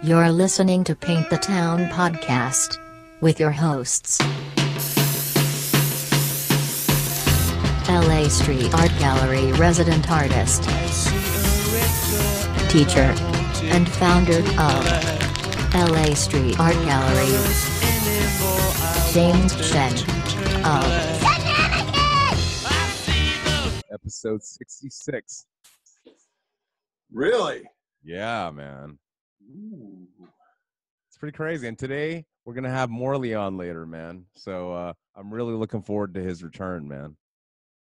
You're listening to Paint the Town podcast with your hosts. LA Street Art Gallery resident artist, teacher, and founder of LA Street Art Gallery, James Shen of episode 66. Really? Yeah, man. It's pretty crazy. And today we're gonna have Morley on later, man. So uh, I'm really looking forward to his return, man.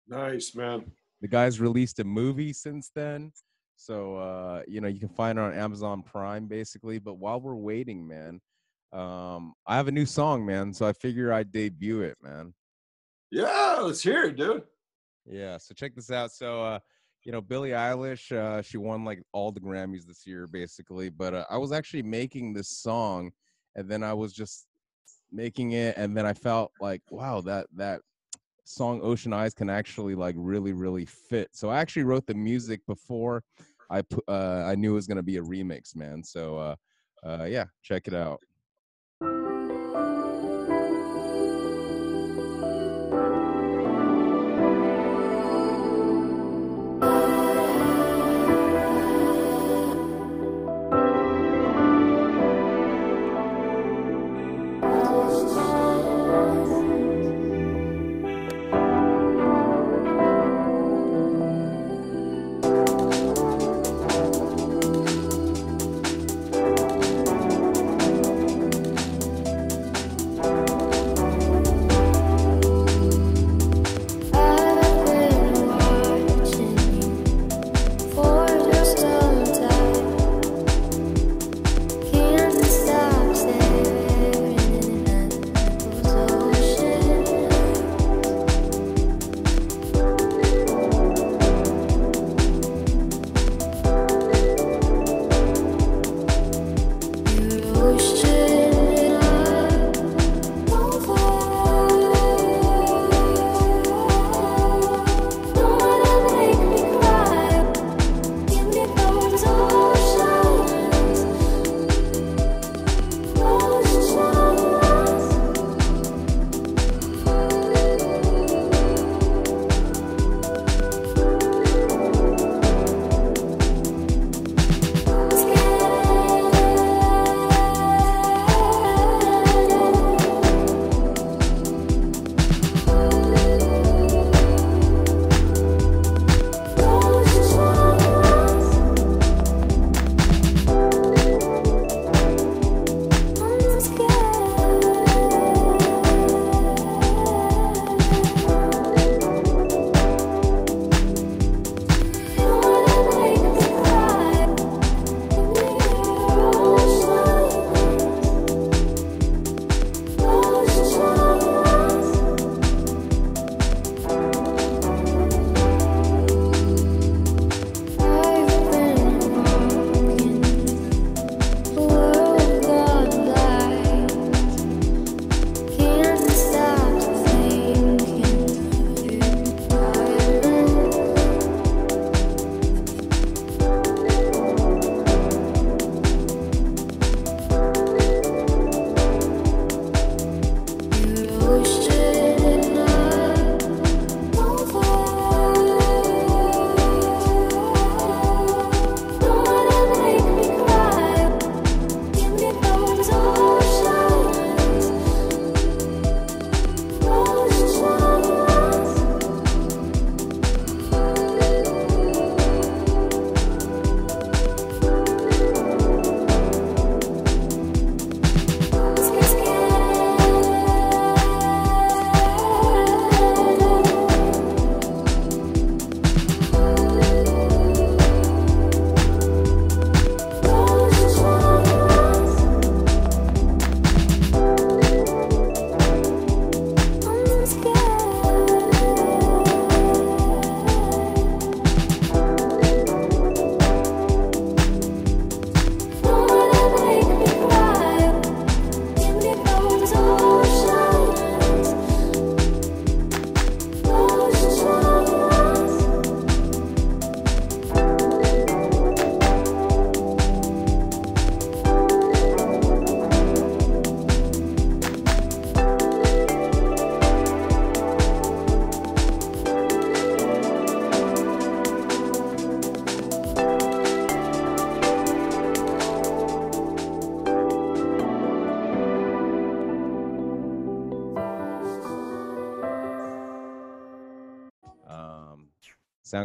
Nice, man. The guy's released a movie since then. So uh, you know, you can find it on Amazon Prime basically. But while we're waiting, man, um, I have a new song, man. So I figure I'd debut it, man. Yeah, let's hear it, dude. Yeah, so check this out. So uh you know, Billie Eilish, uh, she won like all the Grammys this year, basically. But uh, I was actually making this song, and then I was just making it, and then I felt like, wow, that that song "Ocean Eyes" can actually like really, really fit. So I actually wrote the music before I put, uh, I knew it was gonna be a remix, man. So uh, uh, yeah, check it out.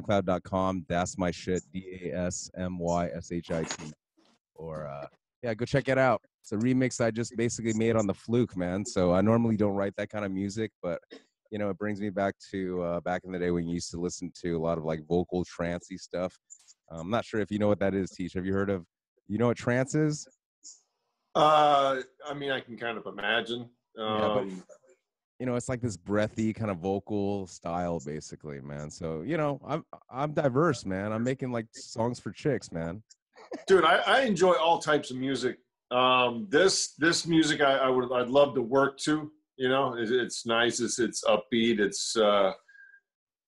soundcloud.com. That's my shit. D A S M Y S H I T. Or uh, yeah, go check it out. It's a remix I just basically made on the fluke, man. So I normally don't write that kind of music, but you know, it brings me back to uh, back in the day when you used to listen to a lot of like vocal trancey stuff. I'm not sure if you know what that is, Teach. Have you heard of? You know what trance is? Uh, I mean, I can kind of imagine. Yeah, but- Um, you know, it's like this breathy kind of vocal style, basically, man. So you know, I'm I'm diverse, man. I'm making like songs for chicks, man. dude, I, I enjoy all types of music. Um, this this music, I, I would I'd love to work to. You know, it, it's nice. It's it's upbeat. It's uh,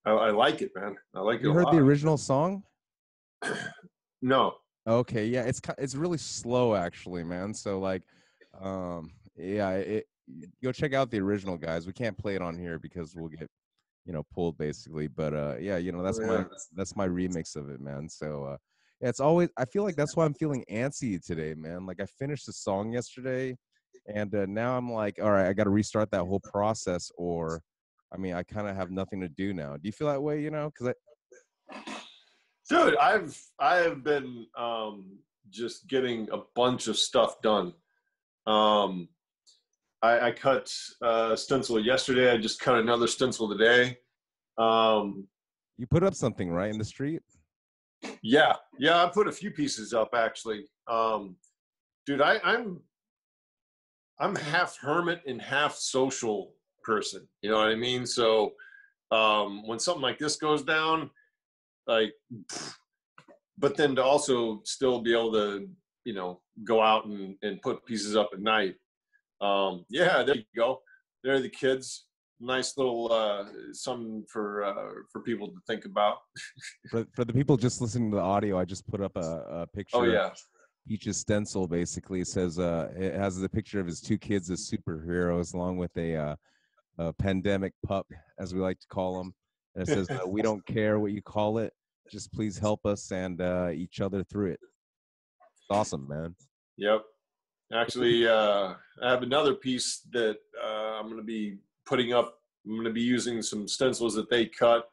I, I like it, man. I like it. You heard lot. the original song? No. Okay, yeah, it's it's really slow actually, man. So like, um, yeah, it, go check out the original guys. We can't play it on here because we'll get, you know, pulled basically. But uh, yeah, you know, that's my that's my remix of it, man. So uh, yeah, it's always I feel like that's why I'm feeling antsy today, man. Like I finished the song yesterday, and uh, now I'm like, all right, I got to restart that whole process, or I mean, I kind of have nothing to do now. Do you feel that way? You know, because I dude i've i have been um just getting a bunch of stuff done um i i cut uh stencil yesterday. I just cut another stencil today. Um you put up something right in the street. yeah. Yeah i put a few pieces up actually. Um dude i i'm i'm half hermit and half social person. You know what i mean? So um when something like this goes down like but then to also still be able to you know go out and, and put pieces up at night um yeah there you go. There are the kids. Nice little uh something for uh for people to think about. For for the people just listening to the audio, I just put up a, a picture. oh yeah. Teach's stencil basically. It says uh it has the picture of his two kids as superheroes along with a uh a pandemic pup as we like to call them. And it says uh, we don't care what you call it. Just please help us and uh each other through it. It's awesome man. Yep. Actually, uh, I have another piece that uh, I'm going to be putting up. I'm going to be using some stencils that they cut,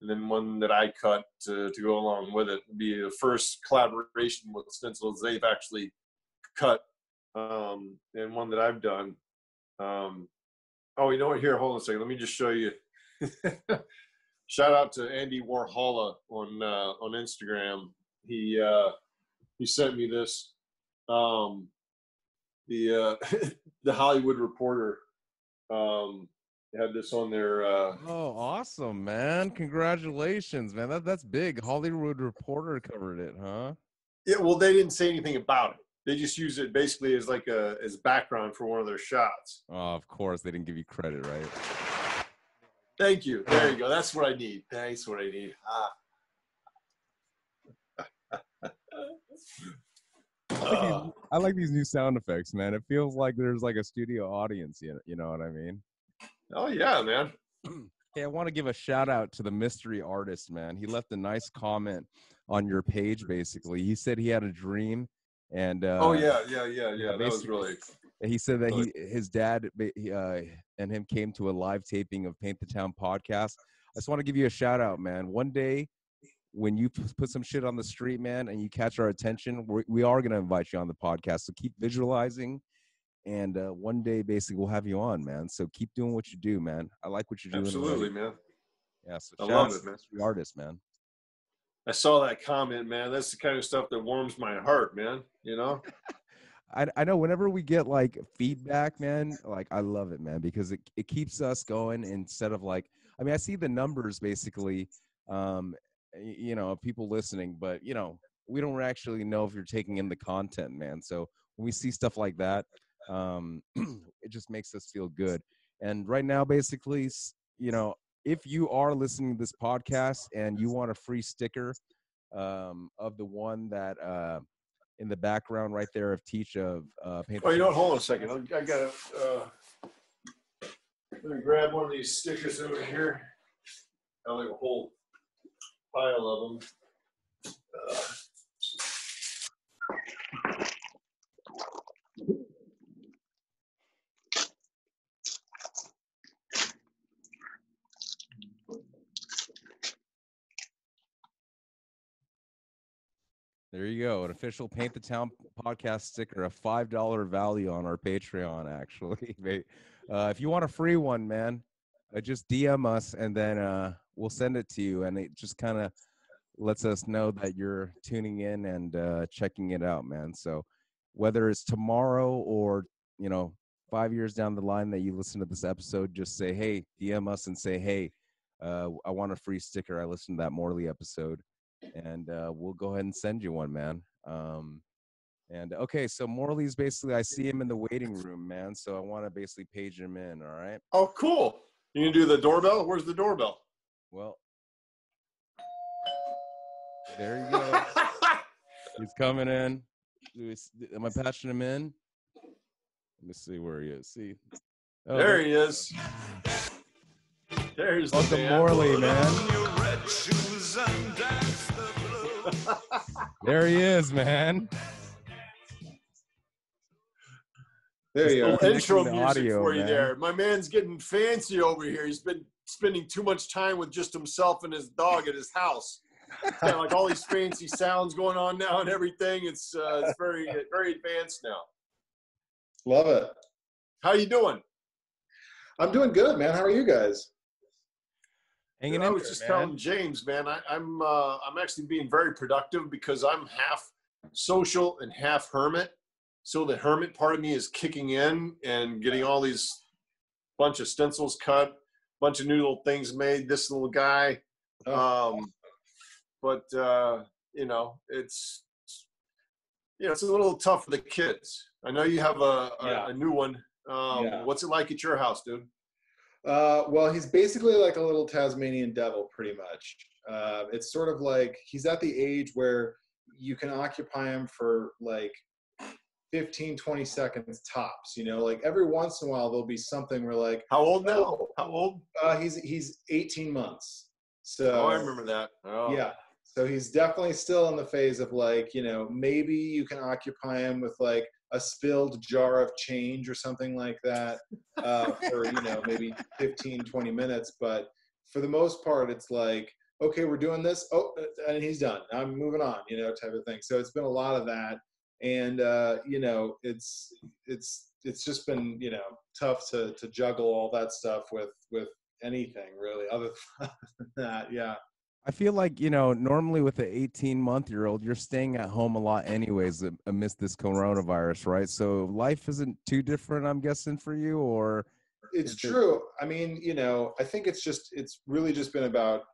and then one that I cut to, to go along with it. It'll be the first collaboration with stencils they've actually cut, um, and one that I've done. Um, oh, you know what? Here, hold on a second. Let me just show you. Shout out to Andy Warhola on uh, on Instagram. He uh, he sent me this um the uh the hollywood reporter um had this on their uh oh awesome man. Congratulations man. That, that's big. Hollywood reporter covered it huh? Yeah well they didn't say anything about it. They just used it basically as like a as background for one of their shots. Oh of course. They didn't give you credit right? Thank you. There you go. That's what i need. That's what i need. Ah. I like, Uh, these, I like these new sound effects man it feels like there's like a studio audience you know, you know what i mean oh yeah man Hey, I want to give a shout out to the mystery artist, man. He left a nice comment on your page, basically. He said he had a dream, and uh, oh yeah yeah yeah yeah that was really he said that Really? he his dad uh, and him came to a live taping of Paint the Town podcast. I just want to give you a shout out, man. One day, when you put some shit on the street, man, and you catch our attention, we we are gonna invite you on the podcast. So keep visualizing, and uh, one day, basically, we'll have you on, man. So keep doing what you do, man. I like what you're doing. already. absolutely man Yeah, so I love it, man. mystery artist, man. i saw that comment man that's the kind of stuff that warms my heart man you know I, I know whenever we get like feedback, man, like I love it, man, because it, it keeps us going instead of like, I mean, I see the numbers basically, um, you know, people listening, but you know, we don't actually know if you're taking in the content, man. So when we see stuff like that, um, it just makes us feel good. And right now, basically, you know, if you are listening to this podcast and you want a free sticker um, of the one that, uh, in the background right there of teach of uh paint Oh, you know what? Hold on a second. I gotta. Uh, let me grab one of these stickers over here. I like a whole pile of them. There you go. An official Paint the Town podcast sticker, a $5 value on our Patreon, actually. uh, if you want a free one, man, uh, just DM us and then uh, we'll send it to you. And it just kind of lets us know that you're tuning in and uh, checking it out, man. So whether it's tomorrow or you know five years down the line that you listen to this episode, just say, hey, DM us and say, hey, uh, I want a free sticker. I listened to that Morley episode and uh, we'll go ahead and send you one, man. Um, and okay, so Morley's basically, I see him in the waiting room, man. So I want to basically page him in. All right. Oh, cool. You can do the doorbell. Where's the doorbell? Well, there you go. He's coming in. Am I patching him in? Let me see where he is. See. Oh, there he is. There's Welcome the Morley, man. there he is, man. There you go. Intro music audio, for you man. there. My man's getting fancy over here. He's been spending too much time with just himself and his dog at his house. Got like all these fancy sounds going on now and everything. It's uh, it's very very advanced now. Love it. How you doing? I'm doing good, man. How are you guys? Hanging I was just man. telling James, man, I, am I'm, uh, I'm actually being very productive because I'm half social and half hermit. So the hermit part of me is kicking in and getting all these bunch of stencils cut, bunch of new little things made. This little guy, oh. um, but uh, you know, it's you know, it's a little tough for the kids. I know you have a, a, yeah. a new one. Um, yeah. What's it like at your house, dude? Uh, well, he's basically like a little Tasmanian devil, pretty much. Uh, it's sort of like he's at the age where you can occupy him for like 15, 20 seconds tops. You know, like every once in a while there'll be something where like, how old now? How old? Uh, he's he's 18 months. So oh, I remember that. Oh. Yeah. So he's definitely still in the phase of like, you know, maybe you can occupy him with like a spilled jar of change or something like that uh, for you know maybe 15 20 minutes but for the most part it's like okay we're doing this oh and he's done i'm moving on you know type of thing so it's been a lot of that and uh, you know it's it's it's just been you know tough to to juggle all that stuff with with anything really other than that yeah I feel like, you know, normally with an 18 month year old, you're staying at home a lot anyways amidst this coronavirus, right? So life isn't too different, I'm guessing, for you, or? It's true. It- I mean, you know, I think it's just, it's really just been about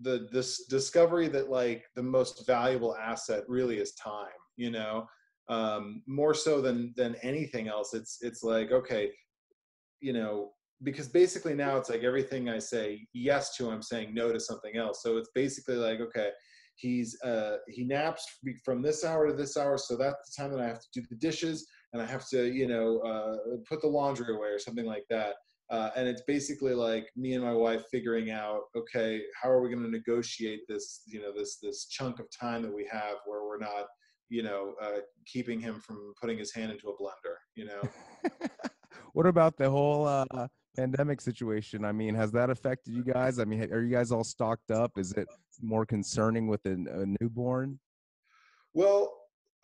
the this discovery that like the most valuable asset really is time, you know, um, more so than than anything else. It's it's like, okay, you know, because basically now it's like everything I say yes to, I'm saying no to something else. So it's basically like, okay, he's uh, he naps from this hour to this hour, so that's the time that I have to do the dishes and I have to, you know, uh, put the laundry away or something like that. Uh, and it's basically like me and my wife figuring out, okay, how are we going to negotiate this, you know, this this chunk of time that we have where we're not, you know, uh, keeping him from putting his hand into a blender, you know. what about the whole uh, pandemic situation? I mean has that affected you guys? I mean are you guys all stocked up? Is it more concerning with a, a newborn? Well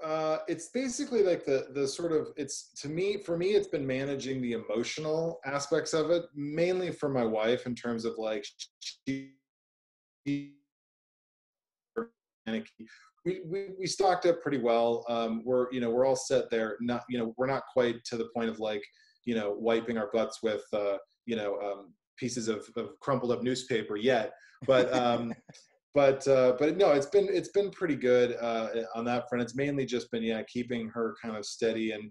uh, it's basically like the the sort of it's to me for me it's been managing the emotional aspects of it mainly for my wife in terms of like she we, we, we stocked up pretty well. Um, we're, you know, we're all set there. Not, you know, we're not quite to the point of like, you know, wiping our butts with, uh, you know, um, pieces of, of, crumpled up newspaper yet. But, um, but, uh, but no, it's been, it's been pretty good uh, on that front. It's mainly just been, yeah, keeping her kind of steady. And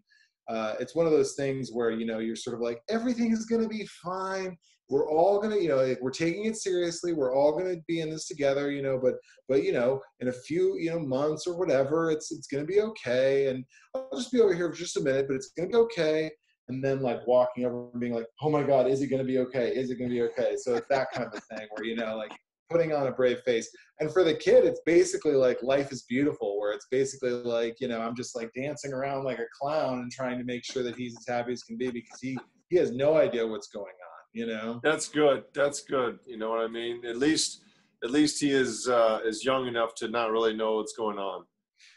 uh, it's one of those things where, you know, you're sort of like, everything is going to be fine. We're all going to, you know, we're taking it seriously. We're all going to be in this together, you know, but, but, you know, in a few, you know, months or whatever, it's, it's going to be okay. And I'll just be over here for just a minute, but it's going to be okay and then like walking over and being like, oh my God, is it going to be okay? Is it going to be okay? So it's that kind of a thing where, you know, like putting on a brave face. And for the kid, it's basically like life is beautiful, where it's basically like, you know, I'm just like dancing around like a clown and trying to make sure that he's as happy as can be because he, he has no idea what's going on, you know? That's good. That's good. You know what I mean? At least, at least he is, uh, is young enough to not really know what's going on.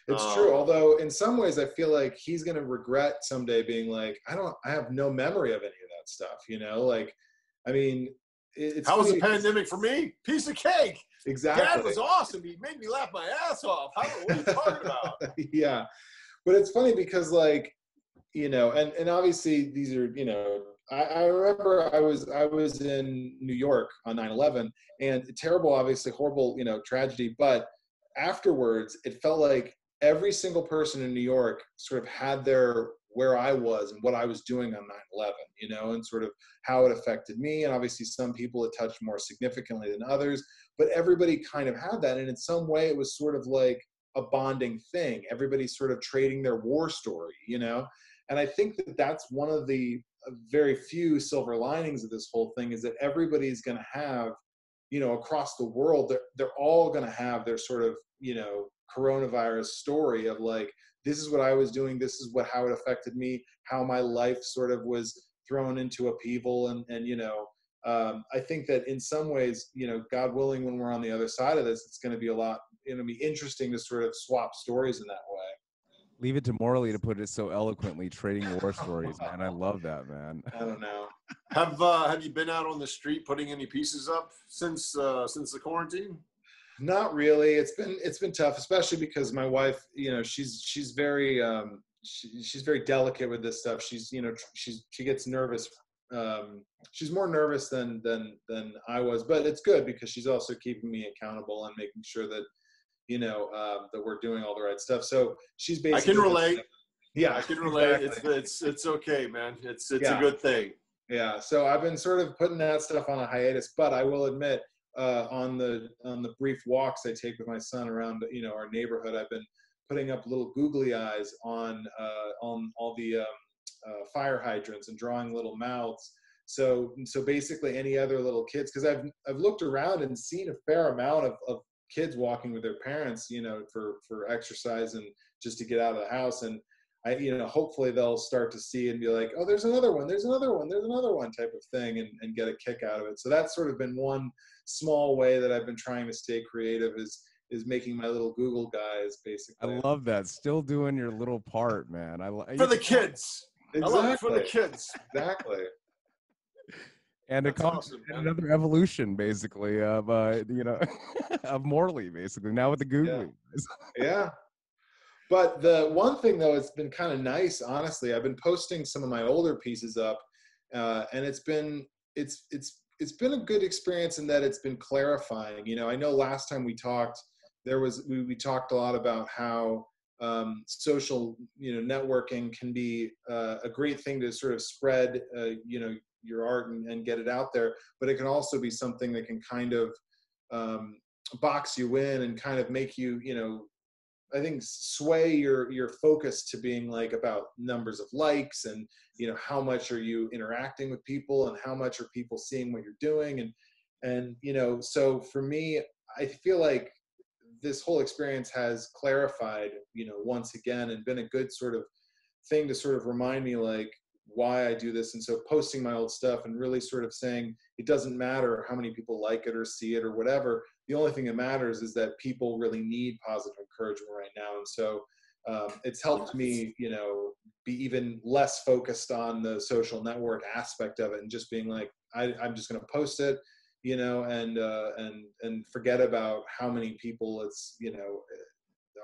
It's Um, true. Although in some ways, I feel like he's going to regret someday being like, I don't, I have no memory of any of that stuff. You know, like, I mean, it's How was the pandemic for me? Piece of cake. Exactly. Dad was awesome. He made me laugh my ass off. How, what are you talking about? yeah, but it's funny because like, you know, and and obviously these are you know. I, I remember I was I was in New York on 9/11 and terrible, obviously horrible, you know, tragedy. But afterwards, it felt like every single person in New York sort of had their where I was and what I was doing on 9/11, you know, and sort of how it affected me. And obviously, some people it touched more significantly than others, but everybody kind of had that. And in some way, it was sort of like a bonding thing. Everybody's sort of trading their war story, you know. And I think that that's one of the uh, very few silver linings of this whole thing is that everybody's going to have you know across the world they're, they're all going to have their sort of you know coronavirus story of like this is what i was doing this is what how it affected me how my life sort of was thrown into upheaval and and you know um, i think that in some ways you know god willing when we're on the other side of this it's going to be a lot it'll be interesting to sort of swap stories in that way Leave it to Morley to put it so eloquently, trading war stories, man. I love that, man. i don't know Have uh, Have you been out on the street putting any pieces up since uh, since the quarantine? Not really. It's been it's been tough, especially because my wife, you know, she's she's very um, she, she's very delicate with this stuff. She's you know she's she gets nervous. Um, she's more nervous than than than I was, but it's good because she's also keeping me accountable and making sure that you know um, that we're doing all the right stuff. So she's basically I can relate. Yeah, I can relate. exactly. It's it's it's okay, man. It's it's Yeah. a good thing. Yeah, so I've been sort of putting that stuff on a hiatus, but I will admit, uh, on the on the brief walks I take with my son around, you know, our neighborhood, I've been putting up little googly eyes on uh, on all the um, uh, fire hydrants and drawing little mouths. So so basically, any other little kids, because I've I've looked around and seen a fair amount of, of kids walking with their parents, you know, for for exercise and just to get out of the house and I, you know, hopefully they'll start to see and be like, oh, there's another one, there's another one, there's another one type of thing and, and get a kick out of it. So that's sort of been one small way that I've been trying to stay creative is, is making my little googly guys basically. I love that. Still doing your little part, man. I lo- For the kids. I love it for the Exactly. kids. Exactly. and it That's comes awesome, man. another evolution, basically, of uh, you know, of Morley, basically. Now with the googly. eyes. Yeah. But the one thing though, it's been kind of nice, honestly. I've been posting some of my older pieces up, uh, and it's been it's it's it's been a good experience in that it's been clarifying. You know, I know last time we talked, there was we, we talked a lot about how um, social you know networking can be uh, a great thing to sort of spread uh, you know your art and, and get it out there, but it can also be something that can kind of um, box you in and kind of make you you know I think sway your your focus to being like about numbers of likes and you know how much are you interacting with people and how much are people seeing what you're doing and and you know so for me I feel like this whole experience has clarified you know once again and been a good sort of thing to sort of remind me like why I do this. And so posting my old stuff and really sort of saying it doesn't matter how many people like it or see it or whatever the only thing that matters is that people really need positive encouragement right now. And so um, it's helped me you know be even less focused on the social network aspect of it and just being like I, i'm just going to post it you know and uh, and and forget about how many people it's you know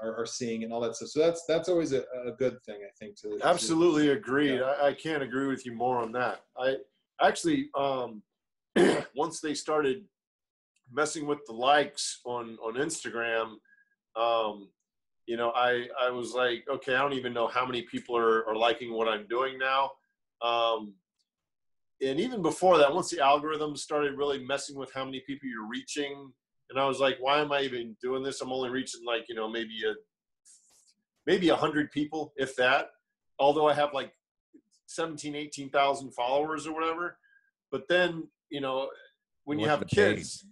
are, are seeing and all that stuff so that's that's always a, a good thing i think to to- Absolutely agreed. Yeah. I, I can't agree with you more on that. I actually, um, once they started messing with the likes on on Instagram, um, you know, I I was like, okay, I don't even know how many people are, are liking what I'm doing now. Um, and even before that, once the algorithm started really messing with how many people you're reaching, and I was like, why am I even doing this? I'm only reaching like you know maybe a maybe a hundred people, if that. Although I have like 17, 18,000 followers or whatever. But then, you know, when you have the pay? kids,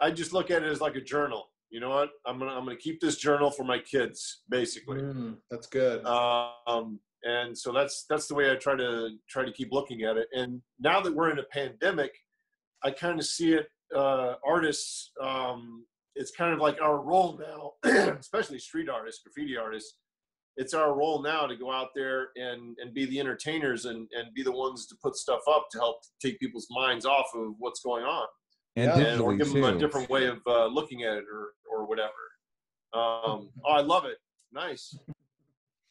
I just look at it as like a journal. You know what? I'm gonna I'm gonna keep this journal for my kids, basically. Mm, that's good Um, and so that's that's the way I try to try to keep looking at it. And now that we're in a pandemic, I kind of see it. Uh, artists um, it's kind of like our role now, especially street artists, graffiti artists. It's our role now to go out there and, and be the entertainers and, and be the ones to put stuff up to help take people's minds off of what's going on And Yeah. and, or digitally give them a different way of uh, looking at it or, or whatever. Um, oh, I love it. Nice.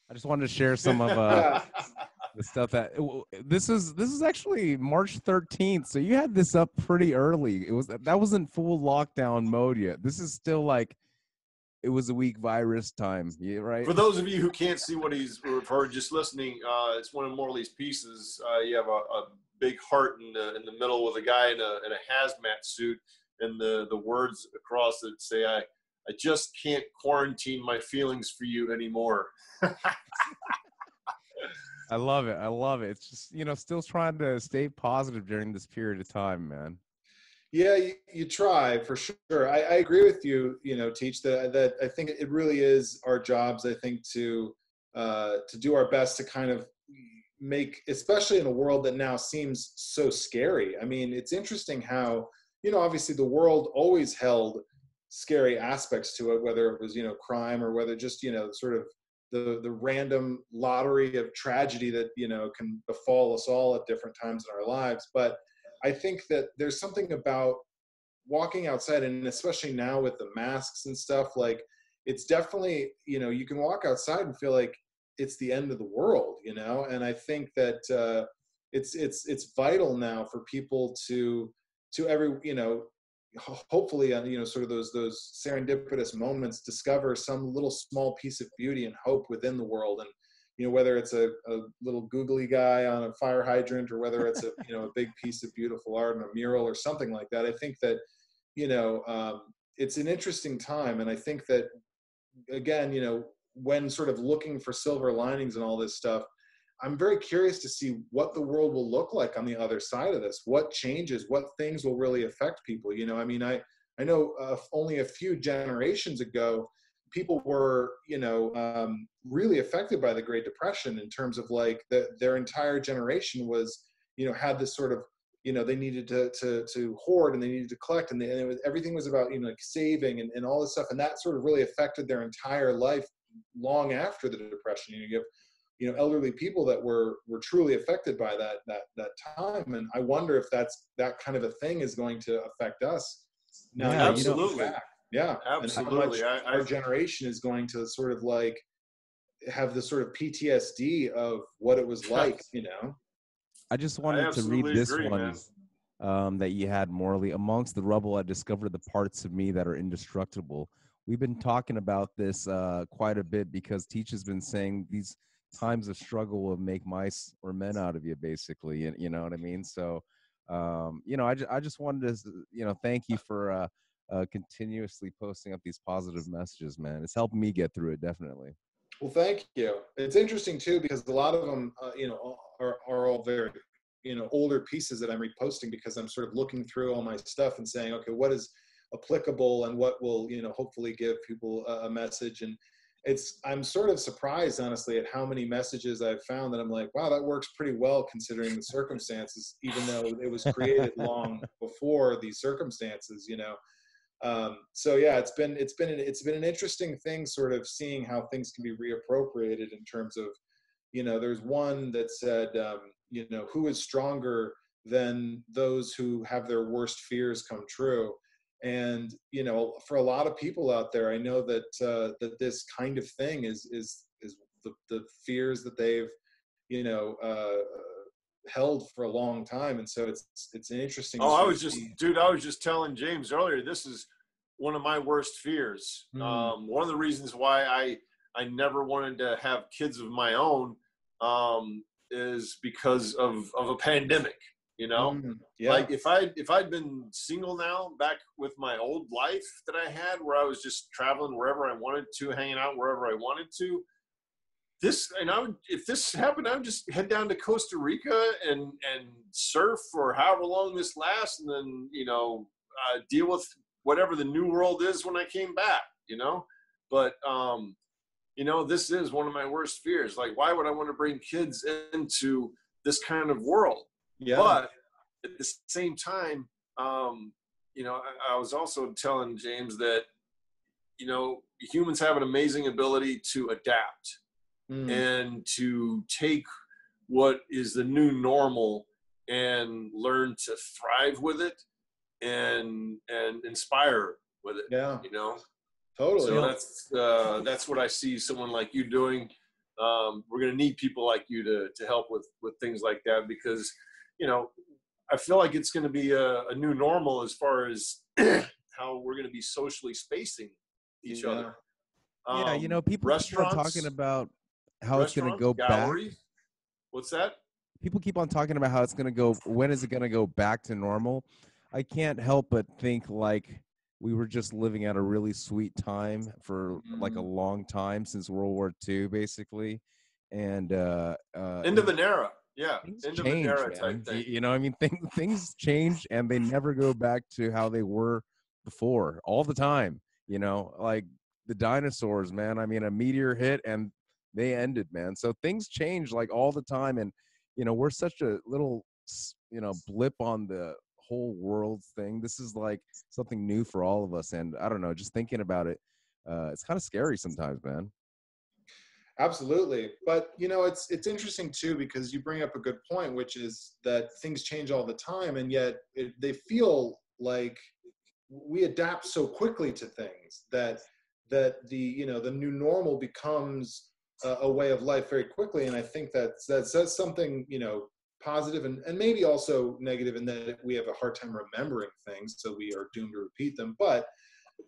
I just wanted to share some of uh, the stuff that this is. This is actually March 13th, so you had this up pretty early. It was that wasn't full lockdown mode yet. This is still like it was a week virus time. Yeah, right. For those of you who can't see what he's referred, just listening, uh, it's one of Morley's pieces. Uh, you have a, a big heart in the in the middle with a guy in a in a hazmat suit, and the the words across it say, "I I just can't quarantine my feelings for you anymore." I love it. I love it. It's just you know still trying to stay positive during this period of time, man. Yeah, you, you try for sure. I, I agree with you. You know, teach that that I think it really is our jobs. I think to uh, to do our best to kind of make, especially in a world that now seems so scary. I mean, it's interesting how you know obviously the world always held scary aspects to it, whether it was you know crime or whether just you know sort of the the random lottery of tragedy that you know can befall us all at different times in our lives, but I think that there's something about walking outside, and especially now with the masks and stuff, like it's definitely, you know, you can walk outside and feel like it's the end of the world, you know. And I think that uh, it's it's it's vital now for people to to every, you know, hopefully, uh, you know, sort of those those serendipitous moments, discover some little small piece of beauty and hope within the world, and you know whether it's a, a little googly guy on a fire hydrant or whether it's a you know a big piece of beautiful art and a mural or something like that i think that you know um, it's an interesting time. And i think that again you know when sort of looking for silver linings and all this stuff i'm very curious to see what the world will look like on the other side of this. What changes what things will really affect people? You know i mean i i know uh, only a few generations ago people were you know um, really affected by the great depression in terms of like the, their entire generation was you know had this sort of you know they needed to to, to hoard and they needed to collect and, they, and was, everything was about you know like saving and, and all this stuff. And that sort of really affected their entire life long after the depression. You have you know elderly people that were were truly affected by that that that time and i wonder if that's that kind of a thing is going to affect us now Yeah, that we look absolutely. yeah and how much Absolutely. I, our generation is going to sort of like have the sort of PTSD of what it was like, you know. I just wanted to read this agree, one um, that you had, Morley. Amongst the rubble, I discovered the parts of me that are indestructible. We've been talking about this uh, quite a bit because Teach has been saying these times of struggle will make mice or men out of you, basically. And you know what I mean? So, um, you know, I, ju- I just wanted to, you know, thank you for uh, uh, continuously posting up these positive messages, man. It's helping me get through it, definitely. Well, thank you. It's interesting too because a lot of them, uh, you know, are are all very, you know, older pieces that I'm reposting because I'm sort of looking through all my stuff and saying, okay, what is applicable and what will, you know, hopefully give people a, a message. And it's I'm sort of surprised, honestly, at how many messages I've found that I'm like, wow, that works pretty well considering the circumstances, even though it was created long before these circumstances, you know. Um, so yeah, it's been it's been an, it's been an interesting thing, sort of seeing how things can be reappropriated in terms of, you know, there's one that said, um, you know, who is stronger than those who have their worst fears come true, and you know, for a lot of people out there, I know that uh, that this kind of thing is is is the the fears that they've, you know. Uh, held for a long time and so it's it's an interesting oh, I was just, dude, I was just telling James earlier, this is one of my worst fears. Mm. Um, one of the reasons why I, I never wanted to have kids of my own um, is because of, of a pandemic, you know? Mm, yeah Like if I if I'd been single now, back with my old life that I had, where I was just traveling wherever I wanted to, hanging out wherever I wanted to. This and I would if this happened, I would just head down to Costa Rica and and surf for however long this lasts, and then you know uh, deal with whatever the new world is when I came back. You know, but um, you know this is one of my worst fears. Like, why would I want to bring kids into this kind of world? Yeah But at the same time, um, you know, I, I was also telling James that, you know, humans have an amazing ability to adapt Mm. and to take what is the new normal and learn to thrive with it and and inspire with it yeah, you know totally. so that's uh, that's what i see someone like you doing um, we're going to need people like you to to help with with things like that because you know i feel like it's going to be a, a new normal as far as how we're going to be socially spacing each Yeah. other. Yeah, you Um, know, people keep on talking about how it's going to go back. what's that? People keep on talking about how it's going to go when is it going to go back to normal. I can't help but think like we were just living at a really sweet time for like a Mm-hmm. long time since world war ii basically. And uh, uh end of an era yeah things end change man. you know i mean things, things change and they never go back to how they were before all the time you know like the dinosaurs man. I mean a meteor hit and they ended man. So things change like all the time and you know we're such a little you know blip on the whole world thing. This is like something new for all of us and i don't know just thinking about it uh it's kind of scary sometimes man Absolutely. But you know, it's it's interesting too because you bring up a good point, which is that things change all the time, and yet it, they feel like we adapt so quickly to things that that the you know the new normal becomes a, a way of life very quickly. And I think that that says something you know positive and, and maybe also negative in that we have a hard time remembering things, so we are doomed to repeat them. But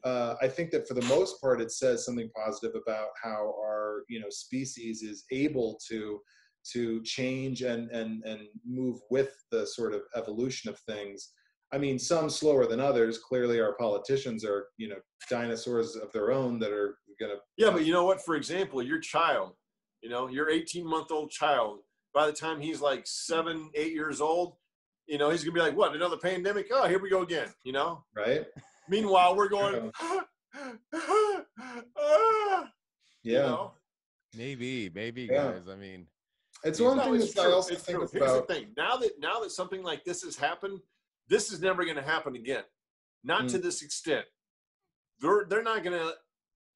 uh, I think that for the most part, it says something positive about how our you know species is able to to change and and and move with the sort of evolution of things. I mean, some slower than others. Clearly, our politicians are you know dinosaurs of their own that are gonna. Yeah, but you know what? For example, your child, you know, your 18 month old child, by the time he's like seven, eight years old, you know, he's gonna be like, what, another pandemic? Oh, here we go again, you know? Right? Meanwhile, we're going, ah, you Yeah. know? maybe maybe Yeah. guys i mean It's one thing it's that I true. also It's think true. Here's about. the thing. Now that now that something like this has happened, this is never going to happen again. Not to this extent. They're they're not going to.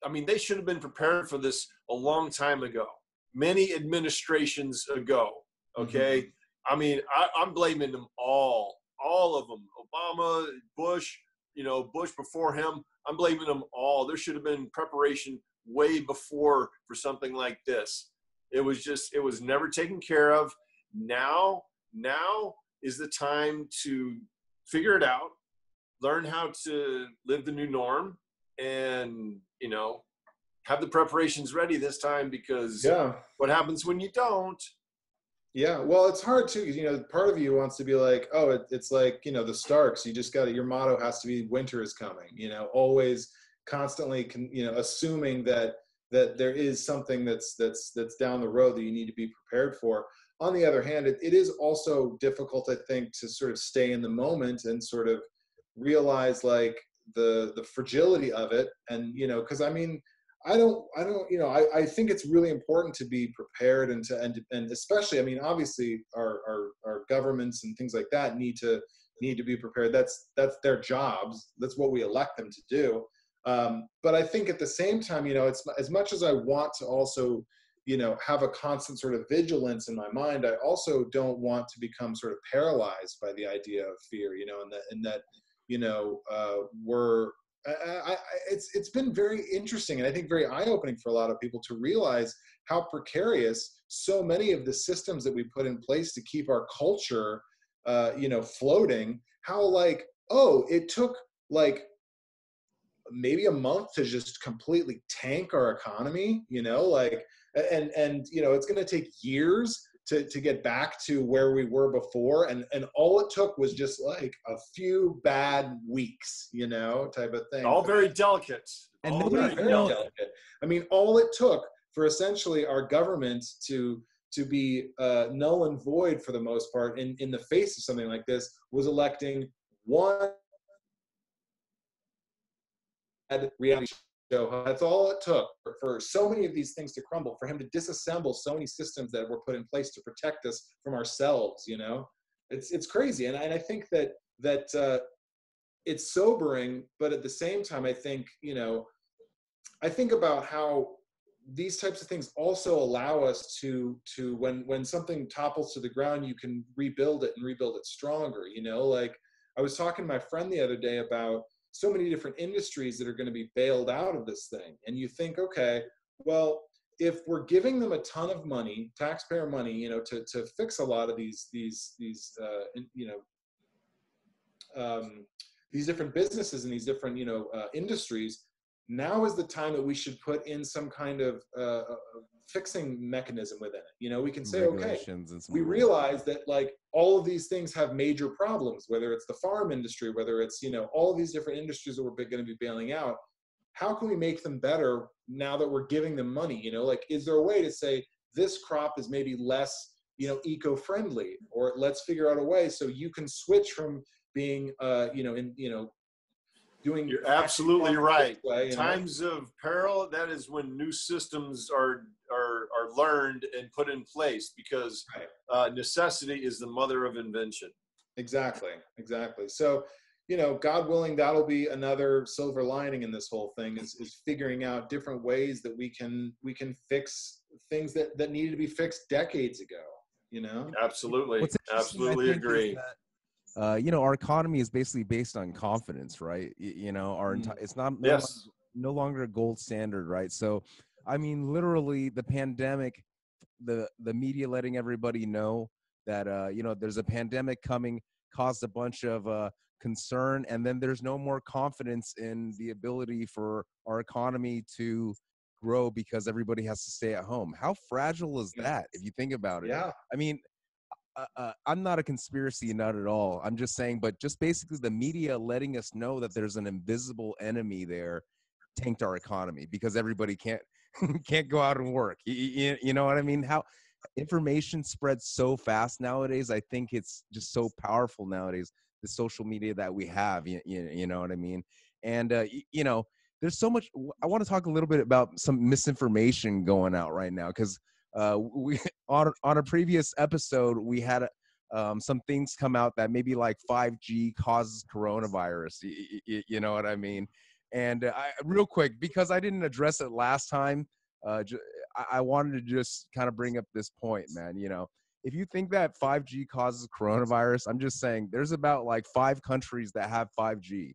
I mean, they should have been prepared for this a long time ago. Many administrations ago. Okay. I mean, I, I'm blaming them all, all of them. Obama, Bush, you know, Bush before him. I'm blaming them all. There should have been preparation way before for something like this. It was just, it was never taken care of. Now, now is the time to figure it out, learn how to live the new norm, and you know, have the preparations ready this time because Yeah. what happens when you don't? Yeah, well, it's hard too because you know part of you wants to be like, oh, it, it's like you know the Starks. You just got to your motto has to be winter is coming. You know, always constantly, con, you know, assuming that that there is something that's that's that's down the road that you need to be prepared for. On the other hand, it, it is also difficult, I think, to sort of stay in the moment and sort of realize like the the fragility of it, and you know, because I mean, I don't, I don't, you know, I, I think it's really important to be prepared and to, and, and especially, I mean, obviously our, our, our governments and things like that need to, need to be prepared. That's, that's their jobs. That's what we elect them to do. Um, but I think at the same time, you know, it's as much as I want to also, you know, have a constant sort of vigilance in my mind, I also don't want to become sort of paralyzed by the idea of fear, you know, and that, and that, you know, uh, we're, I, it's it's been very interesting and I think very eye opening for a lot of people to realize how precarious so many of the systems that we put in place to keep our culture, uh, you know, floating. How like oh, it took like maybe a month to just completely tank our economy, you know, like and and you know it's going to take years to, to get back to where we were before and and all it took was just like a few bad weeks you know type of thing All very delicate. And All very very you know- delicate. i mean all it took for essentially our government to to be uh, null and void for the most part in in the face of something like this was electing one reality show. That's all it took for, for so many of these things to crumble, for him to disassemble so many systems that were put in place to protect us from ourselves. You know, it's it's crazy, and and I think that that uh, it's sobering, but at the same time, I think you know, I think about how these types of things also allow us to to when when something topples to the ground, you can rebuild it and rebuild it stronger. You know, like I was talking to my friend the other day about so many different industries that are going to be bailed out of this thing, and you think, okay, well, if we're giving them a ton of money, taxpayer money, you know, to to fix a lot of these these these uh, you know um, these different businesses and these different you know uh, industries, now is the time that we should put in some kind of uh, uh fixing mechanism within it. You know, we can say, okay, we realize that like all of these things have major problems, whether it's the farm industry, whether it's you know all of these different industries that we're going to be bailing out. How can we make them better now that we're giving them money? You know like is there a way to say this crop is maybe less you know eco-friendly or let's figure out a way so you can switch from being uh you know in you know doing you're absolutely right way, times know? of peril that is when new systems are are are learned and put in place because right. uh, necessity is the mother of invention exactly exactly so you know, God willing, that'll be another silver lining in this whole thing is, is figuring out different ways that we can we can fix things that that needed to be fixed decades ago. You know, absolutely, absolutely agree. Uh, you know, our economy is basically based on confidence, right? You, you know, our entire mm. it's not no, no longer a gold standard, right? So, I mean, literally, the pandemic, the the media letting everybody know that uh, you know there's a pandemic coming caused a bunch of uh, concern and then there's no more confidence in the ability for our economy to grow because everybody has to stay at home how fragile is that if you think about it yeah i mean uh, uh, i'm not a conspiracy nut at all i'm just saying but just basically the media letting us know that there's an invisible enemy there tanked our economy because everybody can't can't go out and work you, you, you know what i mean how information spreads so fast nowadays i think it's just so powerful nowadays the social media that we have. You, you, you know what I mean? And uh, you, you know, there's so much. I want to talk a little bit about some misinformation going out right now because uh, we on on a previous episode we had um, some things come out that maybe like 5G causes coronavirus. You, you know what I mean? And uh, I, real quick, because I didn't address it last time, uh, I, I wanted to just kind of bring up this point, man. You know, if you think that 5G causes coronavirus, I'm just saying there's about like five countries that have 5G,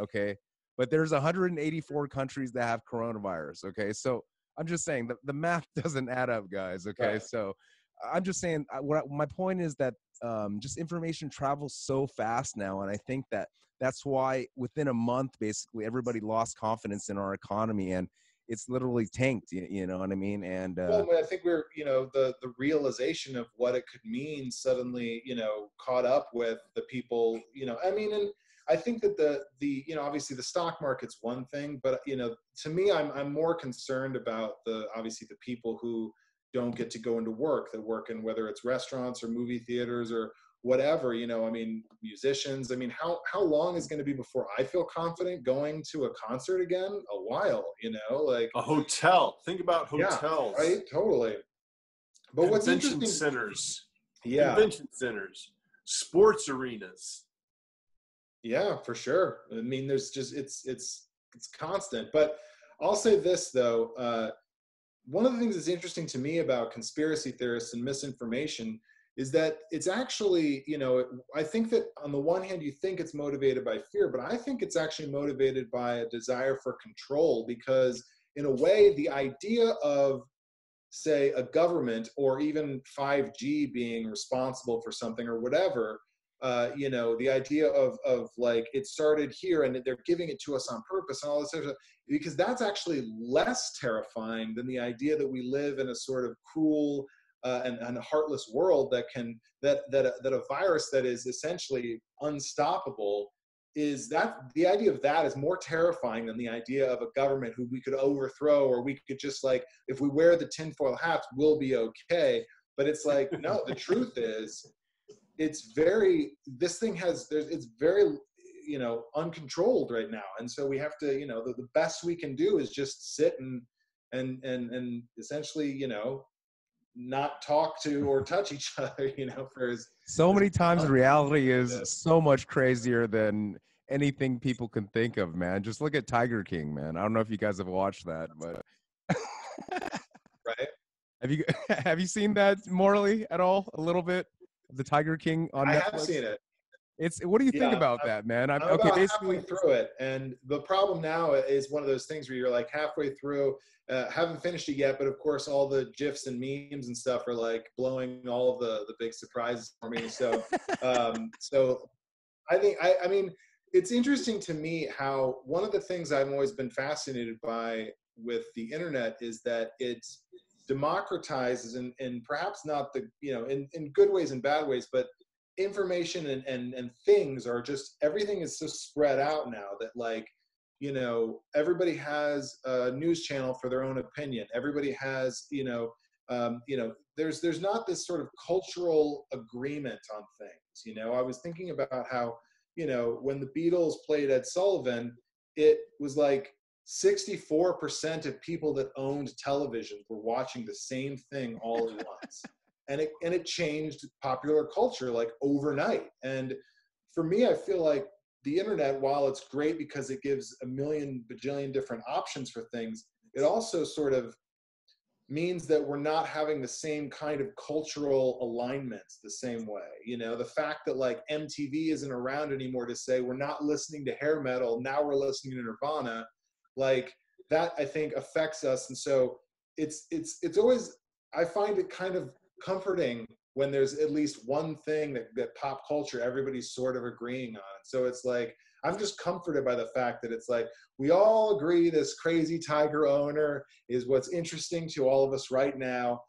okay? But there's 184 countries that have coronavirus, okay? So I'm just saying the, the math doesn't add up, guys, okay? So I'm just saying what my point is that um, just information travels so fast now, and I think that that's why within a month, basically, everybody lost confidence in our economy and it's literally tanked. You, you know what I mean? And uh, well, I think we're you know the the realization of what it could mean suddenly you know caught up with the people. You know, I mean, and I think that the the you know obviously the stock market's one thing, but you know to me I'm I'm more concerned about the obviously the people who don't get to go into work that work in whether it's restaurants or movie theaters or whatever you know i mean musicians i mean how how long is going to be before i feel confident going to a concert again? A while you know like a hotel. Think about hotels. yeah, right? Totally. But what's interesting convention centers. Yeah. Convention centers. Sports arenas yeah for sure i mean there's just it's it's it's constant but i'll say this though uh one of the things that's interesting to me about conspiracy theorists and misinformation is that it's actually, you know, I think that on the one hand, you think it's motivated by fear, but I think it's actually motivated by a desire for control because, in a way, the idea of, say, a government or even 5G being responsible for something or whatever. Uh, you know, the idea of of like it started here and they're giving it to us on purpose and all this other because that's actually less terrifying than the idea that we live in a sort of cruel uh, and, and, heartless world that can that that a, that a virus that is essentially unstoppable is that the idea of that is more terrifying than the idea of a government who we could overthrow or we could just like if we wear the tinfoil hats we'll be okay. But it's like no the truth is it's very this thing has there's it's very you know uncontrolled right now and so we have to you know the, the best we can do is just sit and and and and essentially you know not talk to or touch each other, you know, for as so many times uh, reality is so much crazier than anything people can think of, man. Just look at Tiger King, man. I don't know if you guys have watched that, but right? have you have you seen that Morley at all? A little bit the Tiger King on Netflix? I Netflix. have seen it. It's what do you think Yeah, about I'm- that, man? I'm, I'm okay, about basically. halfway through it, and the problem now is one of those things where you're like halfway through, uh, haven't finished it yet, but of course all the gifs and memes and stuff are like blowing all of the the big surprises for me. So, um, so I think I, I mean it's interesting to me how one of the things I've always been fascinated by with the internet is that it democratizes and, and perhaps not the you know in, in good ways and bad ways but information and, and and things are just everything is so spread out now that like you know everybody has a news channel for their own opinion. Everybody has you know um, you know there's there's not this sort of cultural agreement on things you know? I was thinking about how you know when the beatles played ed sullivan it was like 64% of people that owned televisions were watching the same thing all at once. And it and it changed popular culture like overnight. And for me i feel like the internet while it's great because it gives a million bajillion different options for things it also sort of means that we're not having the same kind of cultural alignments the same way. You know the fact that like mtv isn't around anymore to say we're not listening to hair metal now we're listening to nirvana like that i think affects us and so it's it's it's always i find it kind of comforting when there's at least one thing that, that pop culture everybody's sort of agreeing on. So it's like I'm just comforted by the fact that it's like we all agree this crazy tiger owner is what's interesting to all of us right now.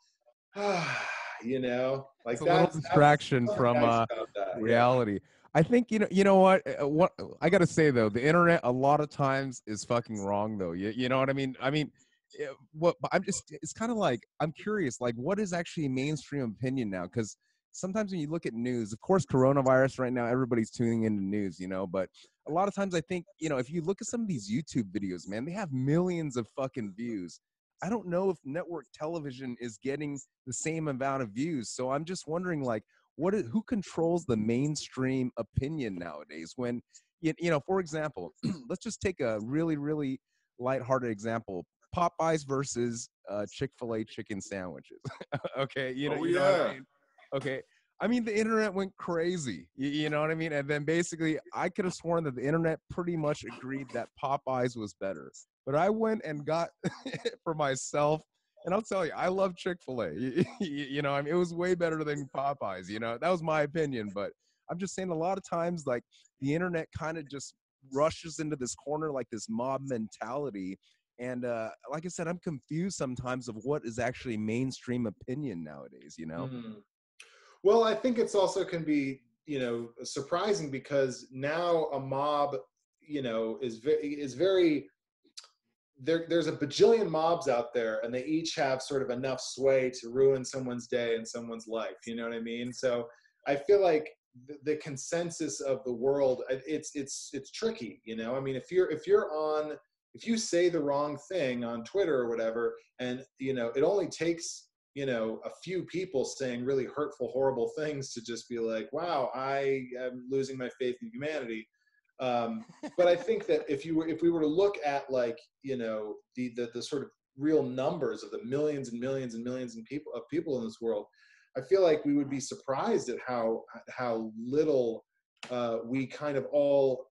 you know, like It's a little that's, that's distraction something from uh, that, yeah. I think you know. You know what? uh, What I gotta say though, the internet a lot of times is fucking wrong though. You, you know what I mean? I mean, eh, what I'm just. It's kind of like I'm curious. Like, what is actually mainstream opinion now? Because sometimes when you look at news, of course, coronavirus right now, everybody's tuning into news. You know, but a lot of times I think you know if you look at some of these YouTube videos, man, they have millions of fucking views. I don't know if network television is getting the same amount of views. So I'm just wondering, like, what is, who controls the mainstream opinion nowadays? When you, you know, for example, let's just take a really, really lighthearted example: Popeyes versus uh, Chick Fil A chicken sandwiches. okay, you know, Oh, you know I mean? Okay. I mean, the internet went crazy. You, you know what I mean? And then basically, I could have sworn that the internet pretty much agreed that Popeyes was better. But I went and got it for myself. And I'll tell you, I love Chick fil A. You, know, I mean, it was way better than Popeyes. You know, that was my opinion. But I'm just saying, a lot of times, like, the internet kind of just rushes into this corner, like this mob mentality. And uh, like I said, I'm confused sometimes of what is actually mainstream opinion nowadays, you know? Mhm. Well, I think it's also can be you know surprising because now a mob you know is very is very there. There's a bajillion mobs out there, and they each have sort of enough sway to ruin someone's day and someone's life. You know what I mean? So I feel like the, the consensus of the world it's it's it's tricky. You know, I mean, if you're if you're on if you say the wrong thing on Twitter or whatever, and you know, it only takes you know a few people saying really hurtful horrible things to just be like wow i am losing my faith in humanity um, but i think that if you were if we were to look at like you know the, the the sort of real numbers of the millions and millions and millions and people of people in this world i feel like we would be surprised at how how little uh, we kind of all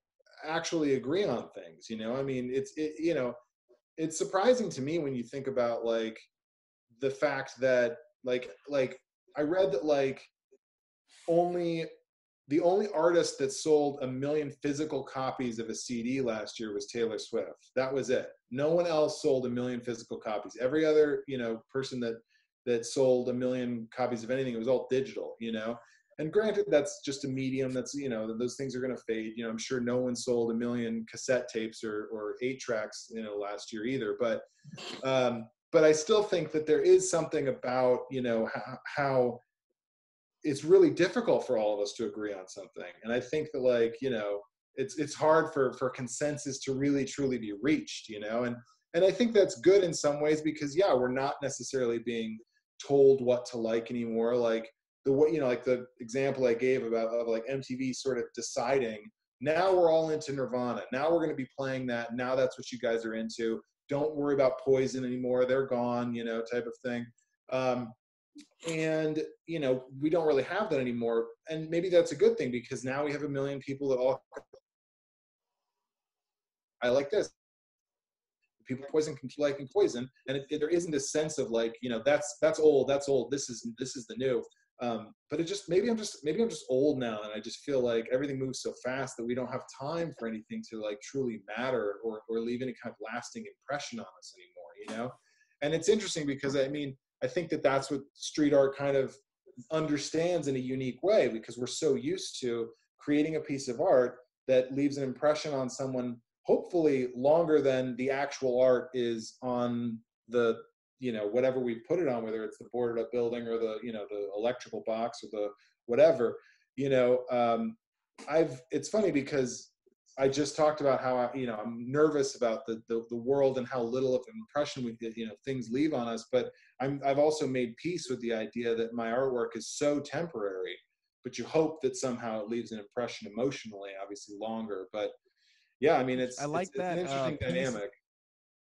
actually agree on things you know? I mean it's it, you know it's surprising to me when you think about like the fact that like like I read that like only the only artist that sold a million physical copies of a CD last year was Taylor Swift. That was it. No one else sold a million physical copies. Every other, you know, person that that sold a million copies of anything, it was all digital, you know. And granted, that's just a medium. That's you know, those things are going to fade. You know, I'm sure no one sold a million cassette tapes or or eight tracks, you know, last year either. But um, but I still think that there is something about you know how, how it's really difficult for all of us to agree on something, and I think that like you know it's it's hard for for consensus to really truly be reached, you know, and and I think that's good in some ways because yeah, we're not necessarily being told what to like anymore. Like the way you know, like the example I gave about of like MTV sort of deciding now we're all into Nirvana. Now we're going to be playing that. Now that's what you guys are into. Don't worry about Poison anymore. They're gone, you know, type of thing. Um, and you know we don't really have that anymore. And maybe that's a good thing because now we have a million people that all i like this. People poison can keep liking poison. And it, it, there isn't a sense of like you know that's that's old that's old. This is this is the new. Um, but it just maybe i'm just maybe i'm just old now and i just feel like everything moves so fast that we don't have time for anything to like truly matter or, or leave any kind of lasting impression on us anymore you know? And it's interesting because i mean I think that that's what street art kind of understands in a unique way because we're so used to creating a piece of art that leaves an impression on someone hopefully longer than the actual art is on the you know whatever we put it on whether it's the boarded up building or the you know the electrical box or the whatever you know um i've it's funny because I just talked about how I, you know I'm nervous about the, the, the world and how little of an impression we you know things leave on us. But I'm I've also made peace with the idea that my artwork is so temporary. But you hope that somehow it leaves an impression emotionally, obviously longer. But yeah, I mean it's I like it's, that it's an uh, interesting piece- dynamic.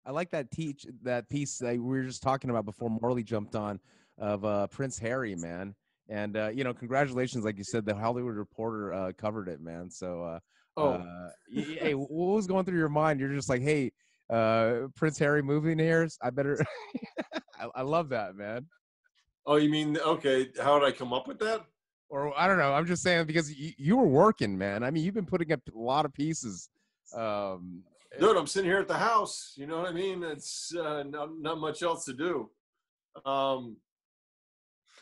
I like that teach that piece that we were just talking about before Morley jumped on of uh, Prince Harry, man. And uh, you know, congratulations, like you said, the Hollywood Reporter uh, covered it, man. So uh, Oh, Uh, y- y- hey, what was going through your mind? You're just like, hey, uh, Prince Harry moving here. I better. I, I love that, man. oh, you mean okay? How did I come up with that? Or I don't know. I'm just saying because you, you were working, man. I mean, you've been putting up a lot of pieces. Um, Dude, I'm sitting here at the house. You know what I mean? It's uh, not, not much else to do. Um,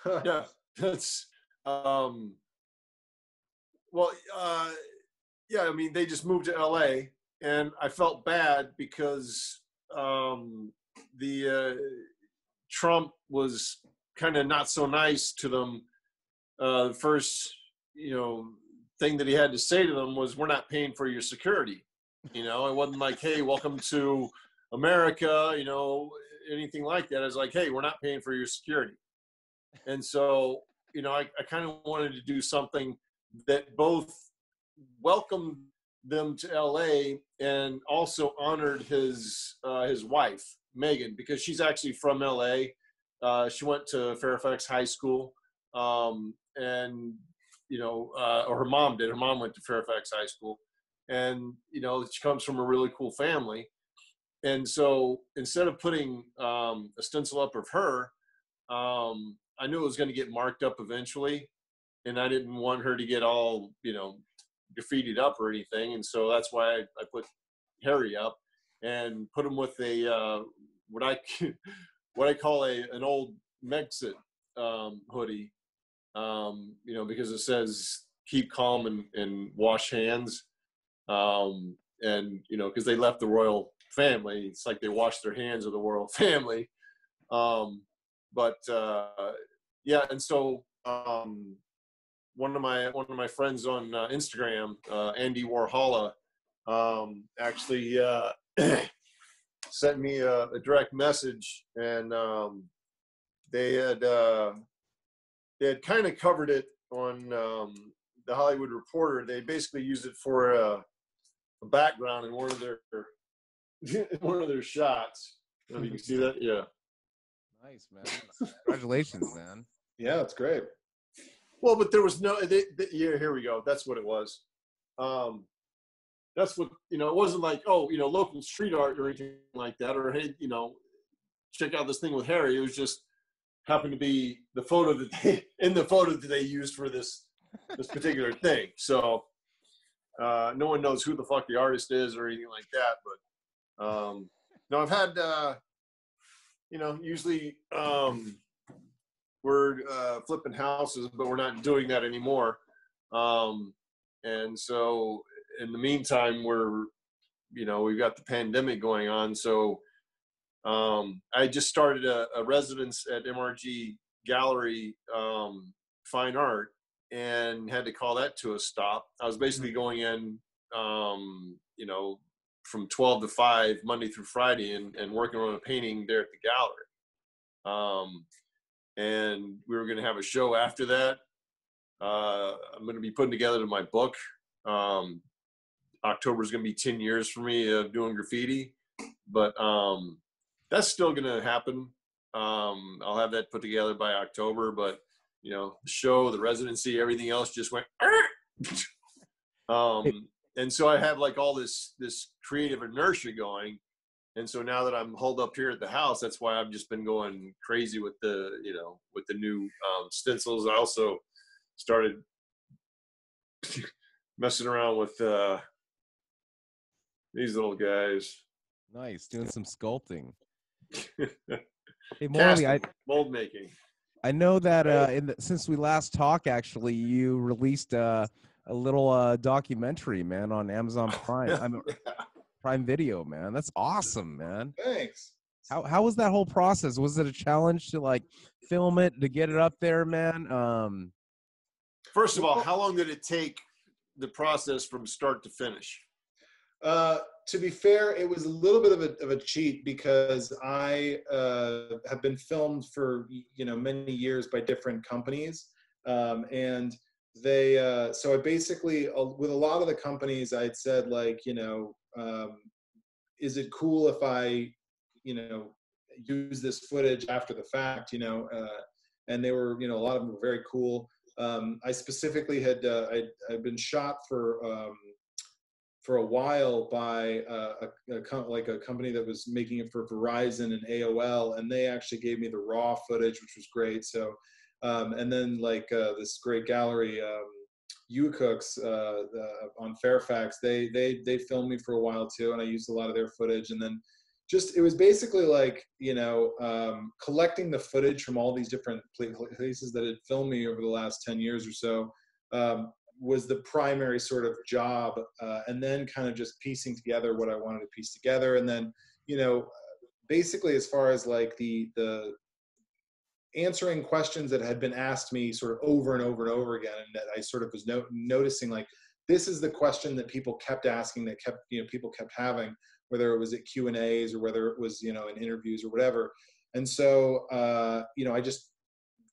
yeah, that's um, well, uh, yeah. I mean, they just moved to LA, and I felt bad because um, the uh, Trump was kind of not so nice to them. Uh, the first, you know, thing that he had to say to them was, "We're not paying for your security." You know, it wasn't like, "Hey, welcome to America," you know, anything like that. It's like, "Hey, we're not paying for your security." And so, you know, I, I kind of wanted to do something that both welcomed them to LA and also honored his uh, his wife Meghan because she's actually from LA. Uh, she went to Fairfax High School, um, and you know, uh, or her mom did. Her mom went to Fairfax High School, and you know, she comes from a really cool family. And so, instead of putting um, a stencil up of her, um, I knew it was going to get marked up eventually, and I didn't want her to get all you know graffitied up or anything, and so that's why I, I put Harry up and put them with a uh, what I what I call a an old Megxit um, hoodie, um, you know, because it says keep calm and, and wash hands, um, and you know, because they left the royal family, it's like they washed their hands of the royal family. Um, but uh, yeah, and so um, one of my one of my friends on uh, Instagram, uh, Andy Warhola, um, actually uh, sent me a, a direct message, and um, they had uh, they had kind of covered it on um, the Hollywood Reporter. They basically used it for a, a background in one of their one of their shots. You can see that, yeah. nice, man. Congratulations, man. Yeah, that's great. Well, but there was no. They, they, yeah, here we go. That's what it was. Um, that's what you know. It wasn't like oh, you know, local street art or anything like that, or hey, you know, check out this thing with Harry. It was just happened to be the photo that they in the photo that they used for this this particular thing. So uh, no one knows who the fuck the artist is or anything like that. But um, no, I've had uh, you know usually um, we're uh, flipping houses, but we're not doing that anymore. Um, and so in the meantime, we're, you know, we've got the pandemic going on. So um, I just started a, a residence at MRG Gallery um, Fine Art and had to call that to a stop. I was basically going in, um, you know, from 12 to 5 Monday through Friday and, and working on a painting there at the gallery. Um, and we were going to have a show after that. Uh, I'm going to be putting together my book. Um, October is going to be 10 years for me of doing graffiti, but um, that's still going to happen. Um, I'll have that put together by October, but you know, the show, the residency, everything else just went. um, and so I have like all this this creative inertia going, and so now that I'm holed up here at the house, that's why I've just been going crazy with the you know with the new um, stencils. I also started messing around with uh, these little guys. Nice, doing some sculpting. Hey, Morley, I mold making. I know that uh, in the, since we last talked, actually, you released uh, a little uh, documentary, man, on Amazon Prime. I mean, Prime Video, man. That's awesome, man. Thanks. How how was that whole process? Was it a challenge to like film it to get it up there, man? Um, First of all, how long did it take the process from start to finish? Uh, to be fair, it was a little bit of a, of a cheat because I uh, have been filmed for you know many years by different companies, um, and they uh, so I basically uh, with a lot of the companies I'd said like you know um, is it cool if I you know use this footage after the fact you know uh, and they were you know a lot of them were very cool. Um, I specifically had uh, I'd, I'd been shot for um, for a while by a, a like a company that was making it for Verizon and AOL, and they actually gave me the raw footage, which was great. So, um, and then like uh, this great gallery, um, U Cooks uh, on Fairfax, they they they filmed me for a while too, and I used a lot of their footage. And then just it was basically like you know um, collecting the footage from all these different places that had filmed me over the last ten years or so. Um, was the primary sort of job uh, and then kind of just piecing together what i wanted to piece together. And then you know basically as far as like the the answering questions that had been asked me sort of over and over and over again and that i sort of was no, noticing like this is the question that people kept asking that kept you know people kept having whether it was at q and a's or whether it was you know in interviews or whatever. And so uh, you know i just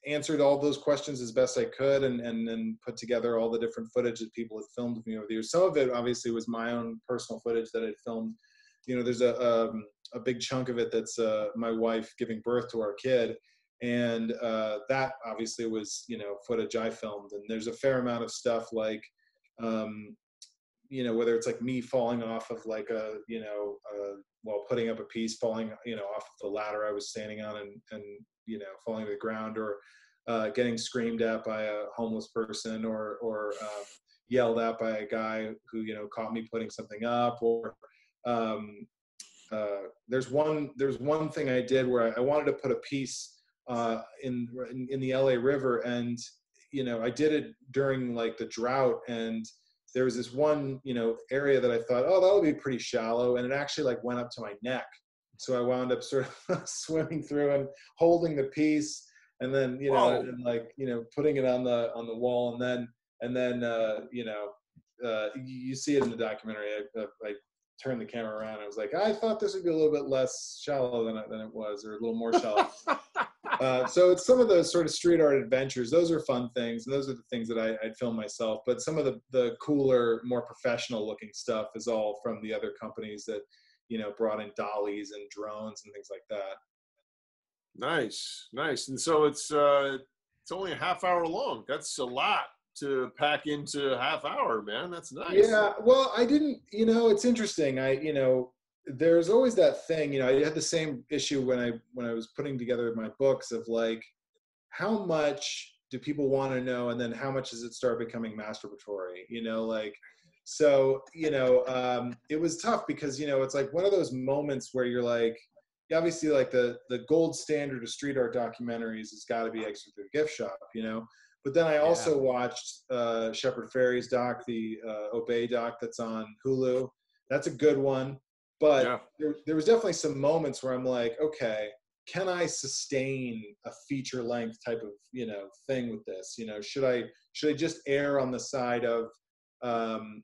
answered all those questions as best I could and, and then put together all the different footage that people had filmed me over the years. Some of it obviously was my own personal footage that I'd filmed. You know, there's a, um, a big chunk of it that's uh, my wife giving birth to our kid. And uh, that obviously was, you know, footage I filmed. And there's a fair amount of stuff like, um, you know, whether it's like me falling off of like a, you know, uh, while putting up a piece, falling, you know, off of the ladder I was standing on and, and you know falling to the ground or uh, getting screamed at by a homeless person or or um, yelled at by a guy who you know caught me putting something up or um, uh, there's one there's one thing I did where I, I wanted to put a piece uh, in, in in the LA River and you know I did it during like the drought and there was this one you know area that I thought oh that'll be pretty shallow and it actually like went up to my neck so I wound up sort of swimming through and holding the piece, and then you know, and like you know, putting it on the on the wall, and then and then uh, you know, uh, you see it in the documentary. I, I, turned the camera around. I was like, I thought this would be a little bit less shallow than it, than it was, or a little more shallow. uh, so it's some of those sort of street art adventures. Those are fun things, and those are the things that I, I'd film myself. But some of the the cooler, more professional looking stuff is all from the other companies that you know brought in dollies and drones and things like that. Nice nice and so it's uh it's only a half hour long. That's a lot to pack into a half hour man. That's nice. Yeah well i didn't you know it's interesting. I you know there's always that thing you know i had the same issue when i when i was putting together my books of like how much do people want to know and then how much does it start becoming masturbatory you know like so you know um, it was tough because you know it's like one of those moments where you're like obviously like the the gold standard of street art documentaries has got to be exit through the gift shop you know but then i also yeah. watched uh, shepard fairey's doc the uh, obey doc that's on hulu that's a good one but yeah. there, there was definitely some moments where i'm like okay can i sustain a feature length type of you know thing with this you know should i should i just err on the side of um,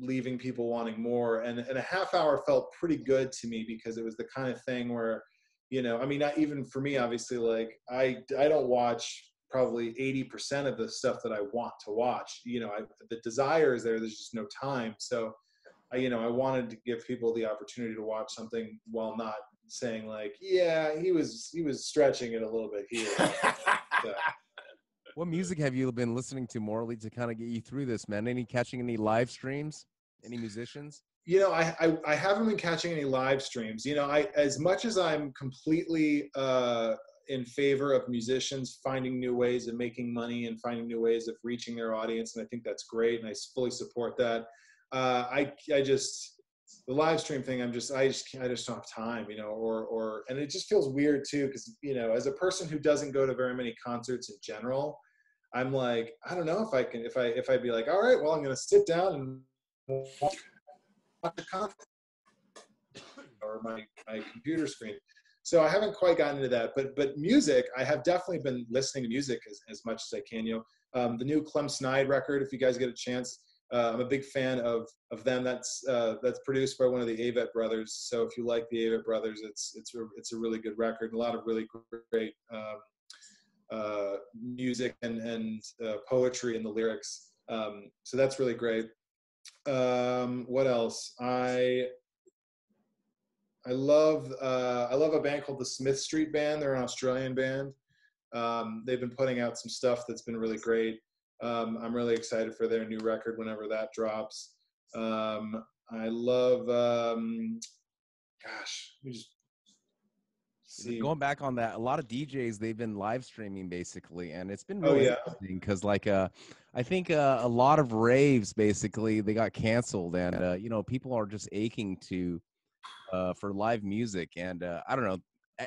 leaving people wanting more and, and a half hour felt pretty good to me because it was the kind of thing where you know i mean not even for me obviously like i i don't watch probably 80% of the stuff that i want to watch you know I, the desire is there there's just no time so I, you know, I wanted to give people the opportunity to watch something while not saying like, yeah, he was he was stretching it a little bit here. So, What music have you been listening to, Morley, to kind of get you through this, man? Any catching any live streams? Any musicians? you know, I, I I haven't been catching any live streams. You know, I as much as I'm completely uh, in favor of musicians finding new ways of making money and finding new ways of reaching their audience, and I think that's great, and I fully support that. Uh, I I just the live stream thing. I'm just I just I just don't have time, you know, or or and it just feels weird too because you know as a person who doesn't go to very many concerts in general, I'm like I don't know if I can if I if I'd be like all right, well I'm gonna sit down and watch a concert or my my computer screen. So I haven't quite gotten into that, but but music, I have definitely been listening to music as, as much as I can. You know, um, the new Clem Snide record, if you guys get a chance, uh, I'm a big fan of of them. That's uh, that's produced by one of the Avett brothers. So if you like the Avett brothers, it's it's a, it's a really good record. A lot of really great um, uh, music and and uh, poetry in the lyrics. Um, so that's really great. Um, what else? I I love uh, I love a band called the Smith Street Band. They're an Australian band. Um, they've been putting out some stuff that's been really great. Um, I'm really excited for their new record whenever that drops. Um, I love, um, gosh, let me just see. Going back on that, a lot of DJs they've been live streaming basically, and it's been Oh, really yeah. interesting because, like, uh, I think uh, a lot of raves basically they got canceled, and uh, you know people are just aching to uh, for live music, and uh, I don't know.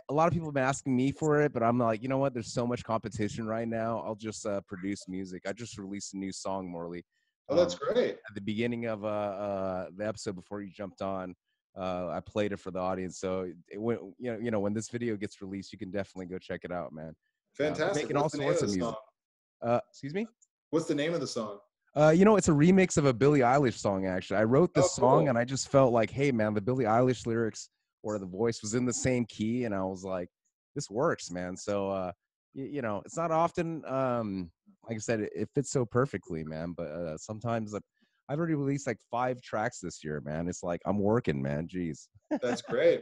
A- lot of people have been asking me for it, but I'm like, you know what? There's so much competition right now. I'll just uh, produce music. I just released a new song, Morley. Oh, that's Um, great. at the beginning of uh, uh, the episode before you jumped on. Uh, I played it for the audience, so it went. You know, you know, when this video gets released, you can definitely go check it out, man. Fantastic. making all What's the name sorts of of music. Uh, excuse me. What's the name of the song? Uh, you know, it's a remix of a Billie Eilish song. Actually, I wrote this Oh, song, and I just felt like, hey, man, the Billie Eilish lyrics or the voice was in the same key, and I was like, this works, man. So, uh, you, you know, it's not often, um, like I said, it, it fits so perfectly, man. But uh, sometimes, I've already released like five tracks this year, man. It's like I'm working, man. Jeez. That's great.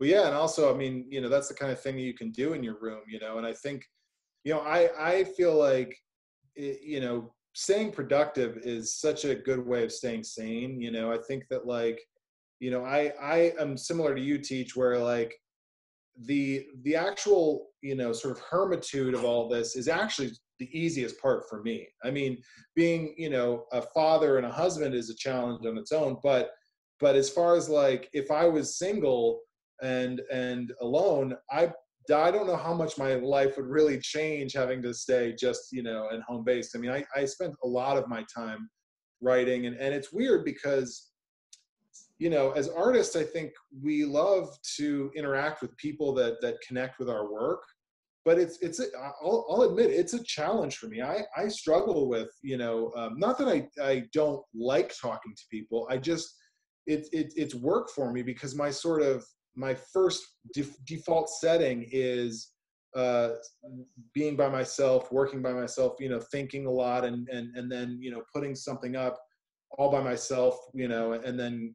well, yeah, and also, I mean, you know, that's the kind of thing that you can do in your room, you know. And I think, you know, I I feel like, it, you know, staying productive is such a good way of staying sane. You know, I think that like, you know, I I am similar to you, teach where like the the actual you know sort of hermitude of all this is actually the easiest part for me. I mean being you know a father and a husband is a challenge on its own but but as far as like if i was single and and alone i i don't know how much my life would really change having to stay just you know and home based. I mean i i spent a lot of my time writing and and it's weird because you know as artists i think we love to interact with people that that connect with our work but it's it's a, I'll, I'll admit it's a challenge for me. I i struggle with you know um, not that i i don't like talking to people i just it, it it's work for me because my sort of my first def- default setting is uh being by myself working by myself you know thinking a lot and and and then you know putting something up all by myself you know and then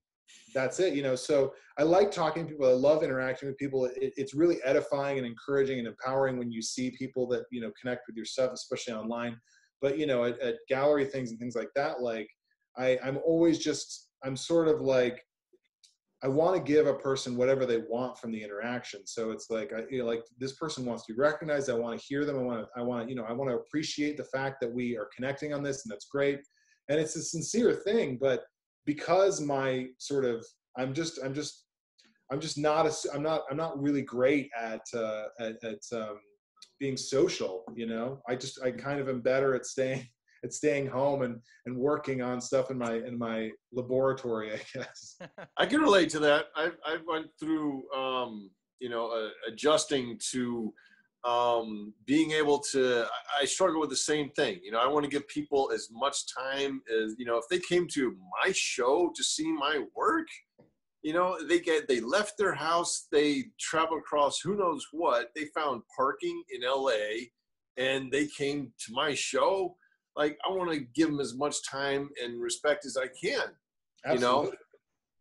that's it you know so i like talking to people i love interacting with people it, it's really edifying and encouraging and empowering when you see people that you know connect with your stuff especially online. But you know at, at gallery things and things like that like i i'm always just i'm sort of like i want to give a person whatever they want from the interaction. So it's like i you know, like this person wants to be recognized i want to hear them i want to i want to you know i want to appreciate the fact that we are connecting on this and that's great. And it's a sincere thing but because my sort of i'm just i'm just i'm just not a, i'm not i'm not really great at uh at, at um being social you know i just i kind of am better at staying at staying home and and working on stuff in my in my laboratory i guess I can relate to that. I I went through um, you know uh, adjusting to um, being able to. I, I struggle with the same thing. You know, I want to give people as much time as you know. If they came to my show to see my work, you know, they get they left their house, they traveled across who knows what. They found parking in L.A. and they came to my show. Like I want to give them as much time and respect as I can. You know?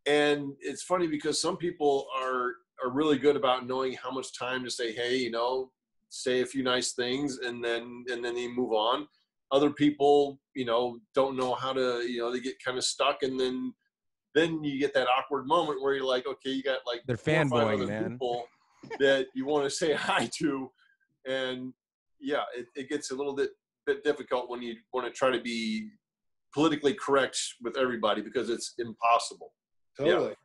and it's funny because some people are are really good about knowing how much time to say, hey, you know, say a few nice things, and then and then they move on. Other people, you know, don't know how to, you know, they get kind of stuck, and then then you get that awkward moment where you're like, okay, you got like They're four or fanboying, other man. people that you want to say hi to, and yeah, it, it gets a little bit bit difficult when you want to try to be politically correct with everybody because it's impossible. totally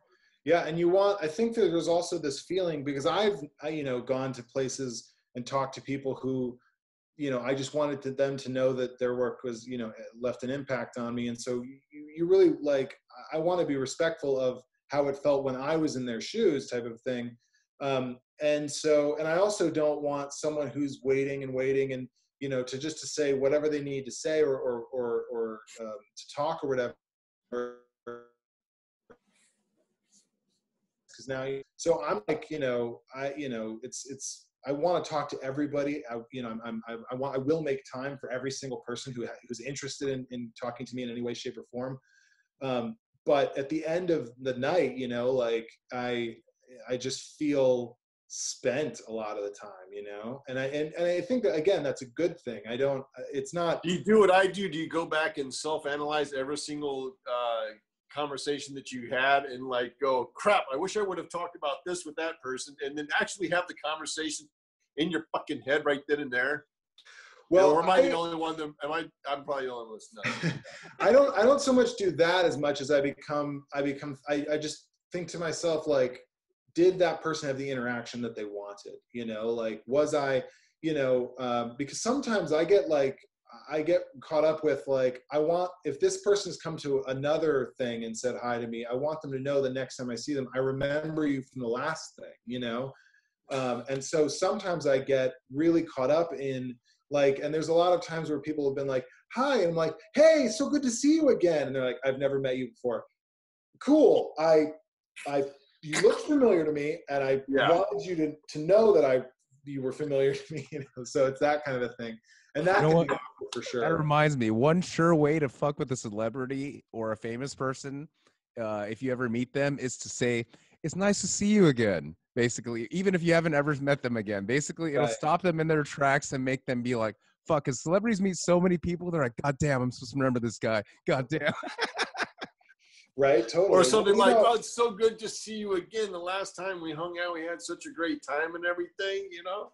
yeah. and you want i think that there's also this feeling because i've I, you know gone to places and talked to people who you know i just wanted to, them to know that their work was you know left an impact on me. And so you, you really like i want to be respectful of how it felt when i was in their shoes type of thing. Um, and so and i also don't want someone who's waiting and waiting and you know to just to say whatever they need to say or or or, or um, to talk or whatever. Because now so i'm like you know i you know it's it's i want to talk to everybody i you know i'm, I'm I, want i will make time for every single person who who's interested in, in talking to me in any way shape or form. Um, but at the end of the night you know like i i just feel spent a lot of the time you know? And i and, and i think that again that's a good thing. I don't it's not Do you do what I do? Do you go back and self-analyze every single uh, conversation that you had and like go, crap, I wish I would have talked about this with that person, and then actually have the conversation in your fucking head right then and there? well or am I, I- the only one that am I? I'm probably the only one that's not. I don't I don't so much do that as much as I become I become I, I just think to myself like did that person have the interaction that they wanted you know like was I you know um, because sometimes I get like I get caught up with like I want if this person's come to another thing and said hi to me I want them to know the next time I see them I remember you from the last thing you know um, and so sometimes I get really caught up in like and there's a lot of times where people have been like hi and i'm like hey so good to see you again and they're like i've never met you before cool i i you look familiar to me and i Yeah. wanted you to to know that i you were familiar to me you know so it's that kind of a thing and that You know can what? be for That reminds me, one sure way to fuck with a celebrity or a famous person, uh, if you ever meet them, is to say, "It's nice to see you again." Basically, even if you haven't ever met them again, basically, it'll Right. stop them in their tracks and make them be like, "Fuck!" Because celebrities meet so many people, they're like, "God damn, I'm supposed to remember this guy." God damn. right totally or something You like, know, "Oh, it's so good to see you again. The last time we hung out, we had such a great time and everything." You know.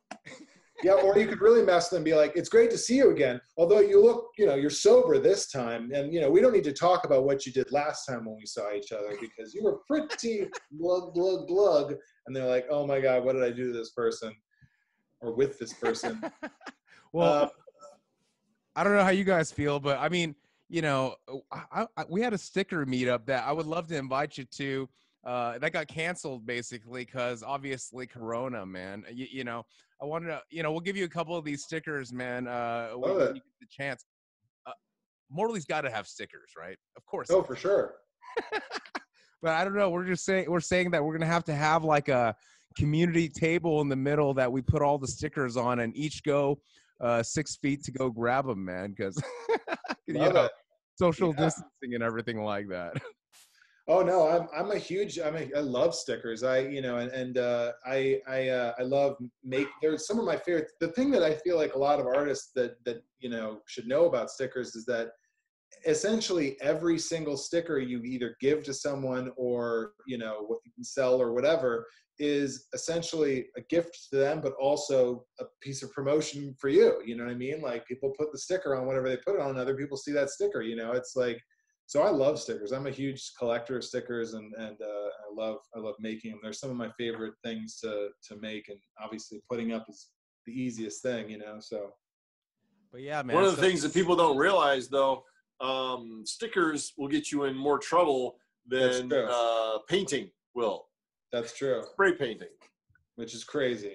Yeah or you could really mess them and be like it's great to see you again although you look you know you're sober this time and you know we don't need to talk about what you did last time when we saw each other because you were pretty glug glug glug and they're like oh my god what did i do to this person or with this person well, Um, I don't know how you guys feel, but I mean, you know, I, I, we had a sticker meetup that I would love to invite you to. Uh, that got canceled basically because obviously Corona, man. You, you know, I wanted to, you know, we'll give you a couple of these stickers, man. Uh, when, Love when it. you get the chance. Uh, Morley's got to have stickers, right? Of course. oh for sure but I don't know. We're just saying we're saying that we're gonna have to have like a community table in the middle that we put all the stickers on and each go uh, six feet to go grab them, man. Because you know, it. social Yeah. distancing and everything like that. Oh no, I'm I'm a huge I'm a, I love stickers. I you know and and uh, I I uh, I love make. There's some of my favorite. The thing that I feel like a lot of artists that that you know should know about stickers is that essentially every single sticker you either give to someone or you know sell or whatever is essentially a gift to them but also a piece of promotion for you you know what i mean like people put the sticker on whatever they put it on and other people see that sticker you know it's like so I love stickers. I'm a huge collector of stickers, and and uh, I love I love making them. They're some of my favorite things to to make, and obviously putting up is the easiest thing, you know. So But yeah, man. One of the so- things that people don't realize, though, um, stickers will get you in more trouble than uh, painting will. that's true, Spray painting, which is crazy.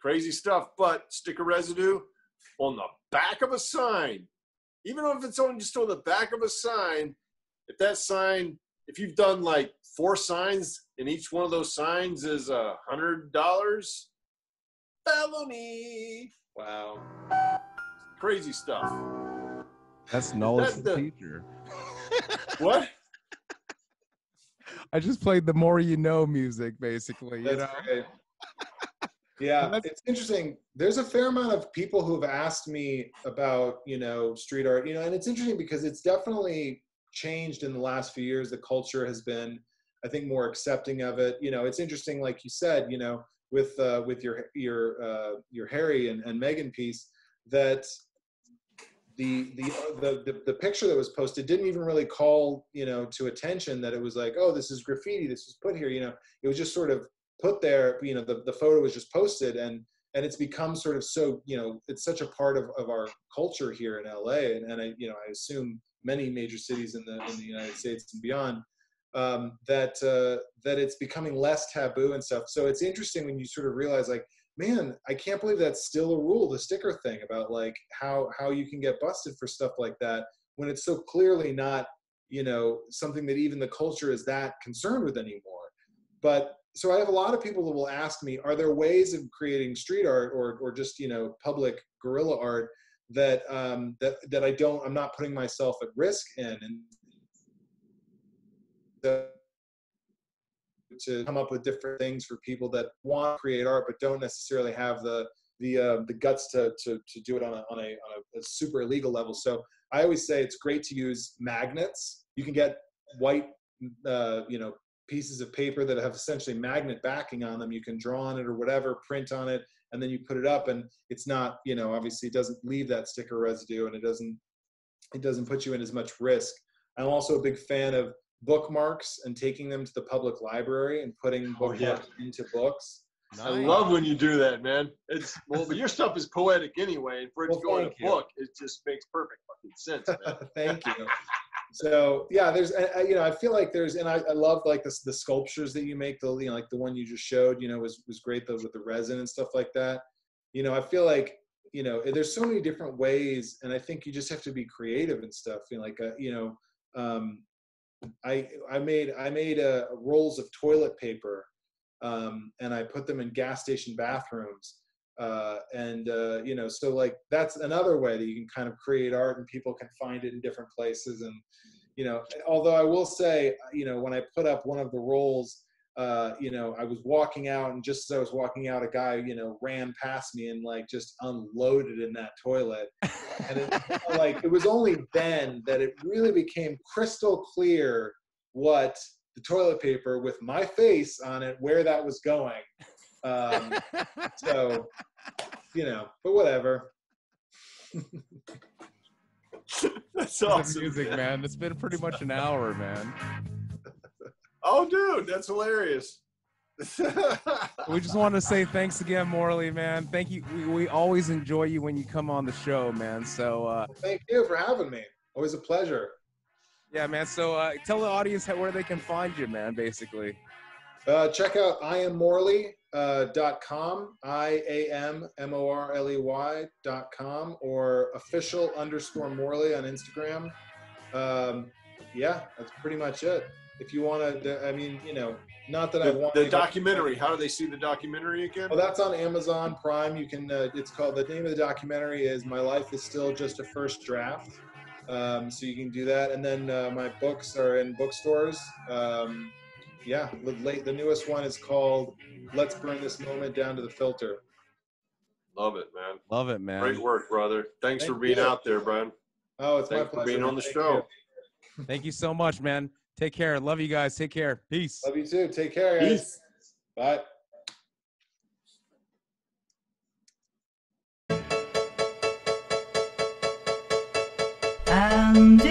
crazy stuff. But sticker residue on the back of a sign, even if it's on just on the back of a sign, if that sign, if you've done like four signs and each one of those signs is a hundred dollars, felony, Wow. crazy stuff. that's knowledge That- the- teacher. What? I just played the more you know music, basically. You know. great. Yeah, it's interesting. There's a fair amount of people who have asked me about, you know, street art, you know, and it's interesting because it's definitely changed in the last few years. The culture has been, I think, more accepting of it. You know, it's interesting, like you said, you know, with uh, with your your uh, your Harry and, and Meghan piece, that the, the the the the picture that was posted didn't even really call you know to attention that it was like oh this is graffiti this was put here you know it was just sort of put there you know the, the photo was just posted and and it's become sort of so you know it's such a part of, of our culture here in la and, and i you know i assume many major cities in the in the united states and beyond um, that uh, that it's becoming less taboo and stuff. So it's interesting when you sort of realize like man i can't believe that's still a rule the sticker thing about like how how you can get busted for stuff like that when it's so clearly not you know something that even the culture is that concerned with anymore. But so i have a lot of people that will ask me are there ways of creating street art or or just you know public guerrilla art that um that that i don't i'm not putting myself at risk in and to come up with different things for people that want to create art but don't necessarily have the the uh, the guts to, to to do it on a on a on a super illegal level. So I always say it's great to use magnets. You can get white uh, you know pieces of paper that have essentially magnet backing on them. You can draw on it or whatever, print on it, and then you put it up, and it's not you know obviously it doesn't leave that sticker residue, and it doesn't it doesn't put you in as much risk. I'm also a big fan of bookmarks and taking them to the public library and putting Oh, yeah. into books. I love when you do that, man. It's well, but your stuff is poetic anyway, and for it to go in a you. book, it just makes perfect fucking sense, man. Thank you. So yeah, there's I, you know I feel like there's and I, I love like this the sculptures that you make the you know like the one you just showed you know was was great those with the resin and stuff like that. You know I feel like you know there's so many different ways and I think you just have to be creative and stuff. You know like uh, you know um, I I made I made uh, rolls of toilet paper um, and I put them in gas station bathrooms. Uh, and uh, you know, so like that's another way that you can kind of create art, and people can find it in different places. And you know, although I will say, you know, when I put up one of the rolls, uh, you know, I was walking out, and just as I was walking out, a guy, you know, ran past me and like just unloaded in that toilet. And it, like it was only then that it really became crystal clear what the toilet paper with my face on it, where that was going. Um, so, you know, but whatever. That's Some awesome. music, man. man. It's been pretty much an hour, man. Oh, dude, that's hilarious. We just want to say thanks again, Morley, man. Thank you. We, we always enjoy you when you come on the show, man. So uh, Thank you for having me. Always a pleasure. yeah, man. So uh, tell the audience how, where they can find you, man. Basically. Uh, check out iammorley uh, dot com, I A M M O R L E Y dot com, or official underscore Morley on Instagram. Um, yeah, that's pretty much it. If you want to, I mean, you know, not that I want the documentary. How do they see the documentary again? Well, that's on Amazon Prime. You can. Uh, it's called. The name of the documentary is "My Life Is Still Just a First Draft." Um, so you can do that, and then uh, my books are in bookstores. Um, yeah, the late. The newest one is called "Let's Burn This Moment Down to the Filter." Love it, man. Love it, man. Great work, brother. Thanks Thank for being you. out there, Brian. Oh, it's Thanks my for being on the Thank show. you. Thank you so much, man. Take care. Love you guys. Take care. Peace. Love you too. Take care, guys. Peace. Bye. And in the